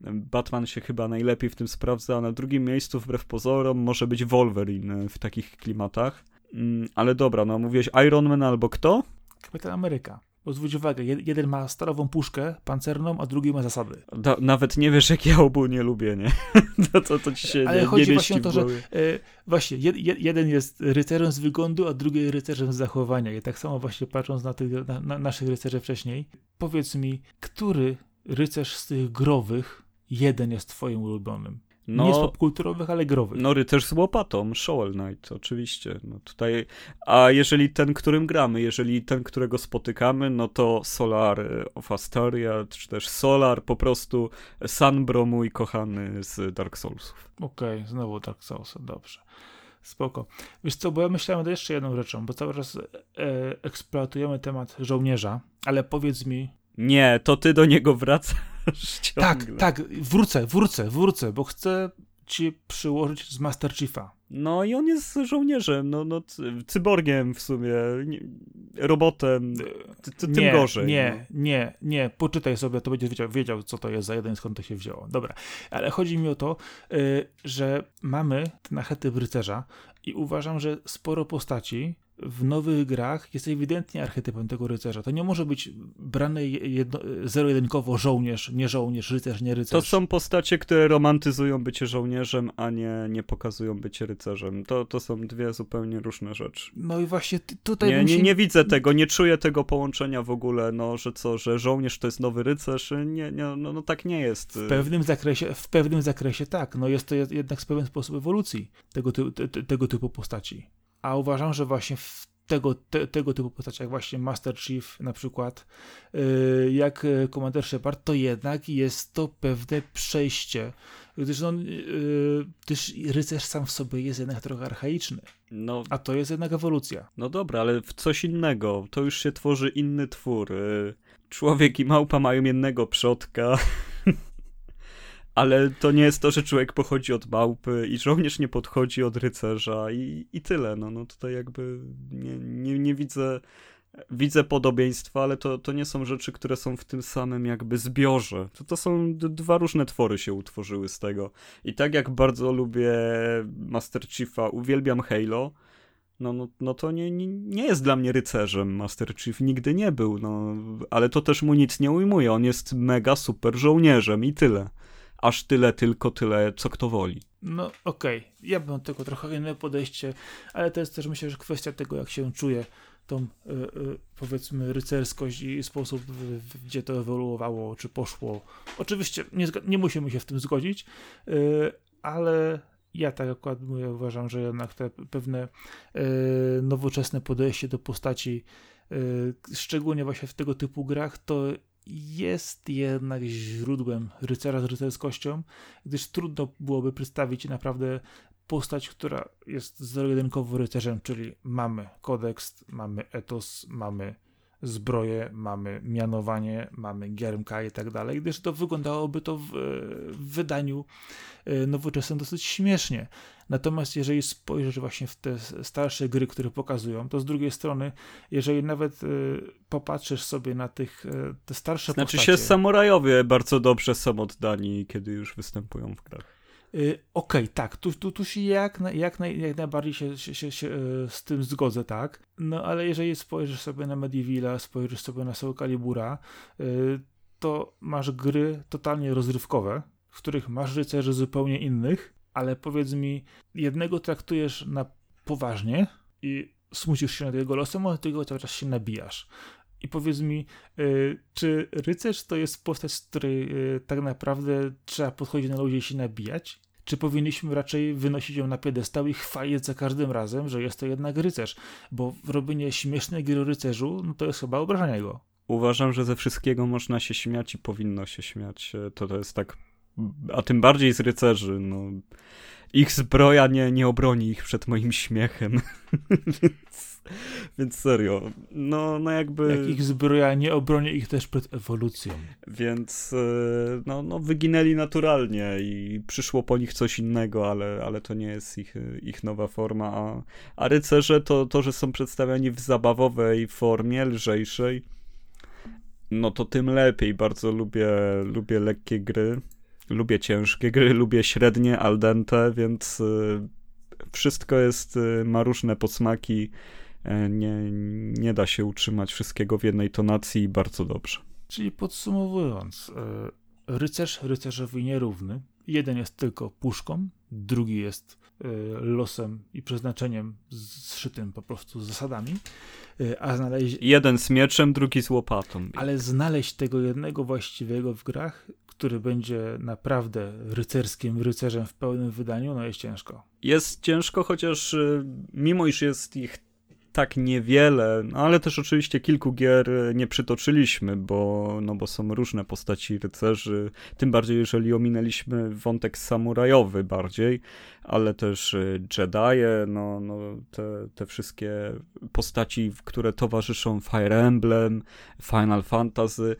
Batman się chyba najlepiej w tym sprawdza, a na drugim miejscu, wbrew pozorom, może być Wolverine w takich klimatach. Mm, Ale dobra, no mówiłeś Iron Man albo kto? Kapitan Ameryka. Bo zwróć uwagę, jed- jeden ma starową puszkę pancerną, a drugi ma zasady. Da, nawet nie wiesz, jak ja obu nie lubię, nie? to, to, to ci się Ale nie, chodzi nie właśnie o to, że e, właśnie jed, jeden jest rycerzem z wyglądu, a drugi rycerzem z zachowania. I tak samo właśnie patrząc na, tych, na, na naszych rycerzy wcześniej, powiedz mi, który rycerz z tych growych jeden jest twoim ulubionym? Nie z No, popkulturowych, ale growych. no rycerz z łopatą, Shovel Knight, oczywiście. No tutaj, a jeżeli ten, którym gramy, jeżeli ten, którego spotykamy, no to Solar of Astoria, czy też Solar, po prostu Sunbro, mój kochany z Dark Soulsów. Okej, znowu Dark Souls, dobrze. Spoko. Wiesz co, bo ja myślałem nad jeszcze jedną rzeczą, bo cały czas e, eksploatujemy temat żołnierza, ale powiedz mi... Nie, to ty do niego wracasz Tak, tak, wrócę, wrócę, wrócę, bo chcę ci przyłożyć z Master Chiefa. No i on jest żołnierzem, no, no cy- cyborgiem w sumie, nie, robotem, ty, ty, tym nie, gorzej. Nie, no. nie, nie, poczytaj sobie, to będziesz wiedział, wiedział, co to jest za jeden, skąd to się wzięło. Dobra, ale chodzi mi o to, y, że mamy ten archetyp rycerza i uważam, że sporo postaci w nowych grach jest ewidentnie archetypem tego rycerza. To nie może być brane jedno, zero-jedynkowo żołnierz, nie żołnierz, rycerz, nie To rycerz. są postacie, które romantyzują bycie żołnierzem, a nie, nie pokazują bycie rycerzem. To, to są dwie zupełnie różne rzeczy. No i właśnie tutaj Nie, się... nie, nie widzę tego, nie czuję tego połączenia w ogóle, no, że co, że żołnierz to jest nowy rycerz, nie, nie, no, no tak nie jest. W pewnym zakresie, w pewnym zakresie tak. No jest to jed- jednak pewien sposób ewolucji tego, ty, te- tego typu postaci. A uważam, że właśnie w tego, te, tego typu postaci, jak właśnie Master Chief na przykład, yy, jak yy, Commander Shepard, to jednak jest to pewne przejście. Gdyż, no, yy, gdyż rycerz sam w sobie jest jednak trochę archaiczny, No, a to jest jednak ewolucja. no dobra, ale w coś innego, to już się tworzy inny twór. y, Człowiek i małpa mają jednego przodka. Ale to nie jest to, że człowiek pochodzi od małpy i żołnierz nie podchodzi od rycerza i, i tyle. No, no tutaj jakby nie, nie, nie widzę, widzę podobieństwa, ale to, to nie są rzeczy, które są w tym samym jakby zbiorze. To, to są dwa różne twory się utworzyły z tego. I tak jak bardzo lubię Master Chiefa, uwielbiam Halo, no, no, no to nie, nie, nie jest dla mnie rycerzem. Master Chief nigdy nie był, no, ale to też mu nic nie ujmuje. On jest mega super żołnierzem i tyle. Aż tyle, tylko tyle, co kto woli. No okej, ja mam do tego trochę inne podejście, ale to jest też myślę, że kwestia tego, jak się czuje tą y, y, powiedzmy rycerskość i sposób, gdzie to ewoluowało, czy poszło. Oczywiście nie, nie musimy się w tym zgodzić, y, ale ja tak akurat mówię, uważam, że jednak te pewne nowoczesne podejście do postaci, szczególnie właśnie w tego typu grach, to jest jednak źródłem rycerza z rycerskością, gdyż trudno byłoby przedstawić naprawdę postać, która jest zero-jedynkowo rycerzem, czyli mamy kodeks, mamy etos, mamy zbroję, mamy mianowanie, mamy giermka i tak dalej, gdyż to wyglądałoby to w, w wydaniu e, nowoczesnym dosyć śmiesznie. Natomiast jeżeli spojrzysz właśnie w te starsze gry, które pokazują, to z drugiej strony, jeżeli nawet e, popatrzysz sobie na tych e, te starsze Znaczy postacie... się samurajowie bardzo dobrze są oddani, kiedy już występują w grach. Y, Okej, tak, tu, tu, tu się jak, jak, naj, jak najbardziej się, się, się, y, z tym zgodzę, tak. No ale jeżeli spojrzysz sobie na Medievilla, spojrzysz sobie na Soul Calibura, y, to masz gry totalnie rozrywkowe, w których masz rycerzy zupełnie innych, ale powiedz mi, jednego traktujesz na poważnie i smucisz się nad jego losem, a drugiego cały czas się nabijasz. I powiedz mi, czy rycerz to jest postać, z której tak naprawdę trzeba podchodzić na ludzie i się nabijać? Czy powinniśmy raczej wynosić ją na piedestał i chwalić za każdym razem, że jest to jednak rycerz? Bo robienie śmiesznej gry rycerzu, no to jest chyba obrażanie go. Uważam, że ze wszystkiego można się śmiać i powinno się śmiać. E, To, to jest tak a tym bardziej z rycerzy, no ich zbroja nie, nie obroni ich przed moim śmiechem. więc, więc serio, no, no jakby... Jak ich zbroja nie obroni ich też przed ewolucją. Więc e, no, no wyginęli naturalnie i przyszło po nich coś innego, ale, ale to nie jest ich, ich nowa forma. A, a rycerze to, to, że są przedstawiani w zabawowej formie, lżejszej, no to tym lepiej. Bardzo lubię, lubię lekkie gry. Lubię ciężkie gry, lubię średnie, al dente, więc y, wszystko jest, y, ma różne posmaki. E, nie, nie da się utrzymać wszystkiego w jednej tonacji i bardzo dobrze. Czyli podsumowując, e, rycerz rycerzowi nierówny. Jeden jest tylko puszką, drugi jest e, losem i przeznaczeniem zszytym po prostu zasadami, a znaleźć... Jeden z mieczem, drugi z łopatą. Ale znaleźć tego jednego właściwego w grach który będzie naprawdę rycerskim rycerzem w pełnym wydaniu, no jest ciężko. Jest ciężko, chociaż y, mimo iż jest ich tak niewiele, no ale też oczywiście kilku gier y, nie przytoczyliśmy, bo, no bo są różne postaci rycerzy, tym bardziej jeżeli ominęliśmy wątek samurajowy bardziej, ale też y, Jedie, no, no te, te wszystkie postaci, które towarzyszą Fire Emblem, Final Fantasy,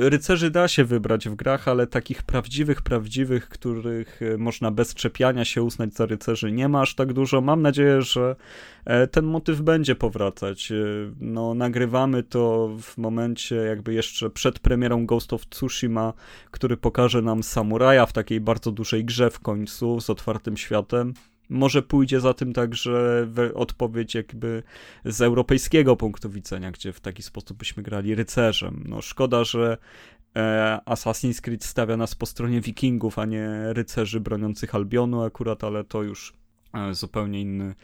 rycerzy da się wybrać w grach, ale takich prawdziwych, prawdziwych, których e, można bez czepiania się uznać za rycerzy, nie ma aż tak dużo. Mam nadzieję, że e, ten motyw będzie powracać. E, no, nagrywamy to w momencie jakby jeszcze przed premierą Ghost of Tsushima, który pokaże nam samuraja w takiej bardzo dużej grze w końcu z otwartym światem może pójdzie za tym także odpowiedź jakby z europejskiego punktu widzenia, gdzie w taki sposób byśmy grali rycerzem. No szkoda, że e, Assassin's Creed stawia nas po stronie wikingów, a nie rycerzy broniących Albionu akurat, ale to już e, zupełnie inny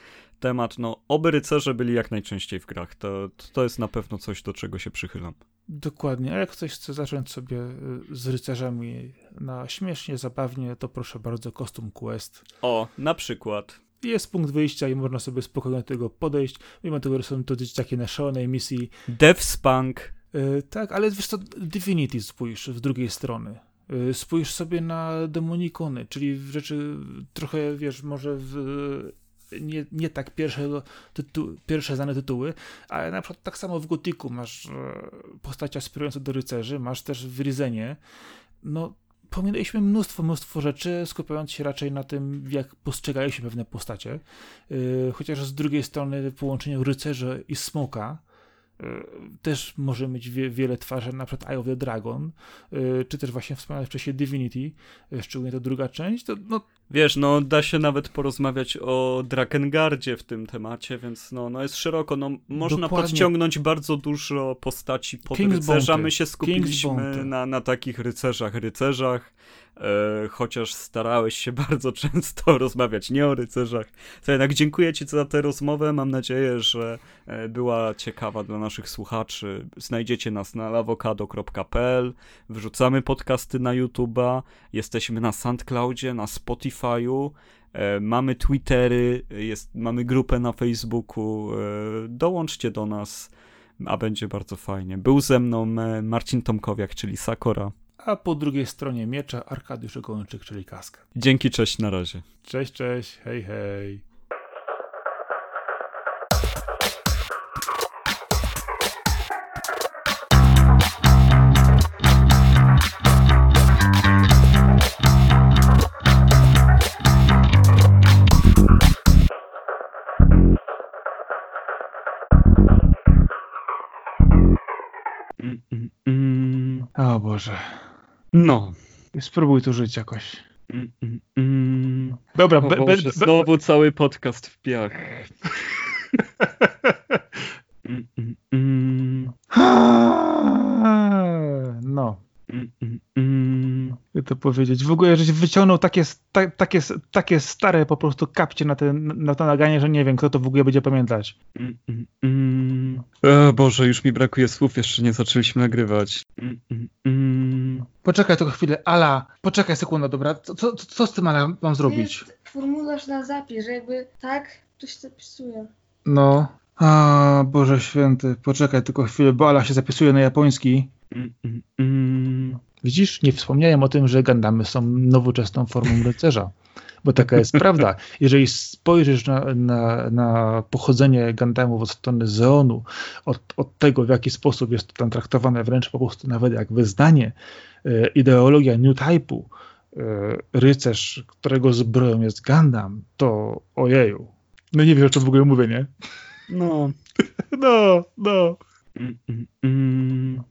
temat. No, oby rycerze byli jak najczęściej w grach. To, to jest na pewno coś, do czego się przychylam. Dokładnie. A jak ktoś chce zacząć sobie y, z rycerzami na śmiesznie, zabawnie, to proszę bardzo, Custom Quest. O, na przykład. Jest punkt wyjścia i można sobie spokojnie do tego podejść, mimo tego, że są to takie na szalonej misji. Devspunk. Yy, tak, ale wiesz co, Divinity spójrz z drugiej strony. Yy, spójrz sobie na demonikony, czyli rzeczy trochę, wiesz, może w nie, nie tak pierwsze, tytu, pierwsze znane tytuły, ale na przykład tak samo w Gotiku masz e, postaci aspirujące do rycerzy, masz też w Ryzenie. No, pominęliśmy mnóstwo, mnóstwo rzeczy, skupiając się raczej na tym, jak postrzegaliśmy pewne postacie. Yy, chociaż z drugiej strony połączenie rycerza i smoka E, też może mieć wie, wiele twarzy, na przykład Eye of the Dragon, e, czy też właśnie wspomniane wcześniej Divinity, e, szczególnie ta druga część, to no... Wiesz, no da się nawet porozmawiać o Drakengardzie w tym temacie, więc no, no jest szeroko, no można Dokładnie. podciągnąć bardzo dużo postaci pod King's rycerza, my się skupiliśmy na, na takich rycerzach, rycerzach, e, chociaż starałeś się bardzo często rozmawiać nie o rycerzach. To jednak dziękuję Ci za tę rozmowę. Mam nadzieję, że e, była ciekawa dla naszych słuchaczy. Znajdziecie nas na lawokado.pl, wrzucamy podcasty na YouTube'a, jesteśmy na SoundCloudzie, na Spotify'u. E, mamy Twittery, jest, mamy grupę na Facebooku. Dołączcie do nas, a będzie bardzo fajnie. Był ze mną Marcin Tomkowiak, czyli Sakora a po drugiej stronie miecza Arkadiusz Ogończyk, czyli Kaska. Dzięki, cześć, na razie. Cześć, cześć, hej, hej. O Boże. No. Spróbuj tu żyć jakoś. Mm, mm, mm. Dobra, be, be, be, znowu cały podcast w piach. mm, mm, no. Jak to powiedzieć? W ogóle, żeś wyciągnął takie, ta, takie, takie stare po prostu kapcie na, te, na to naganie, że nie wiem, kto to w ogóle będzie pamiętać. O Boże, już mi brakuje słów, jeszcze nie zaczęliśmy nagrywać. Poczekaj tylko chwilę. Ala, poczekaj sekundę, dobra. Co, co, co z tym Ala mam zrobić? To jest formularz na zapis, że jakby tak, to się zapisuje. No. A, Boże święty, poczekaj tylko chwilę, bo Ala się zapisuje na japoński. Widzisz, nie wspomniałem o tym, że Gandamy są nowoczesną formą rycerza. Bo taka jest prawda. Jeżeli spojrzysz na, na, na pochodzenie Gundamów od strony Zeonu, od, od tego, w jaki sposób jest to tam traktowane, wręcz po prostu nawet jak wyznanie, ideologia New Type'u, e, rycerz, którego zbroją jest Gundam, to ojeju. No nie wiesz, o czym w ogóle mówię, nie? No. No, no. Mm, mm, mm.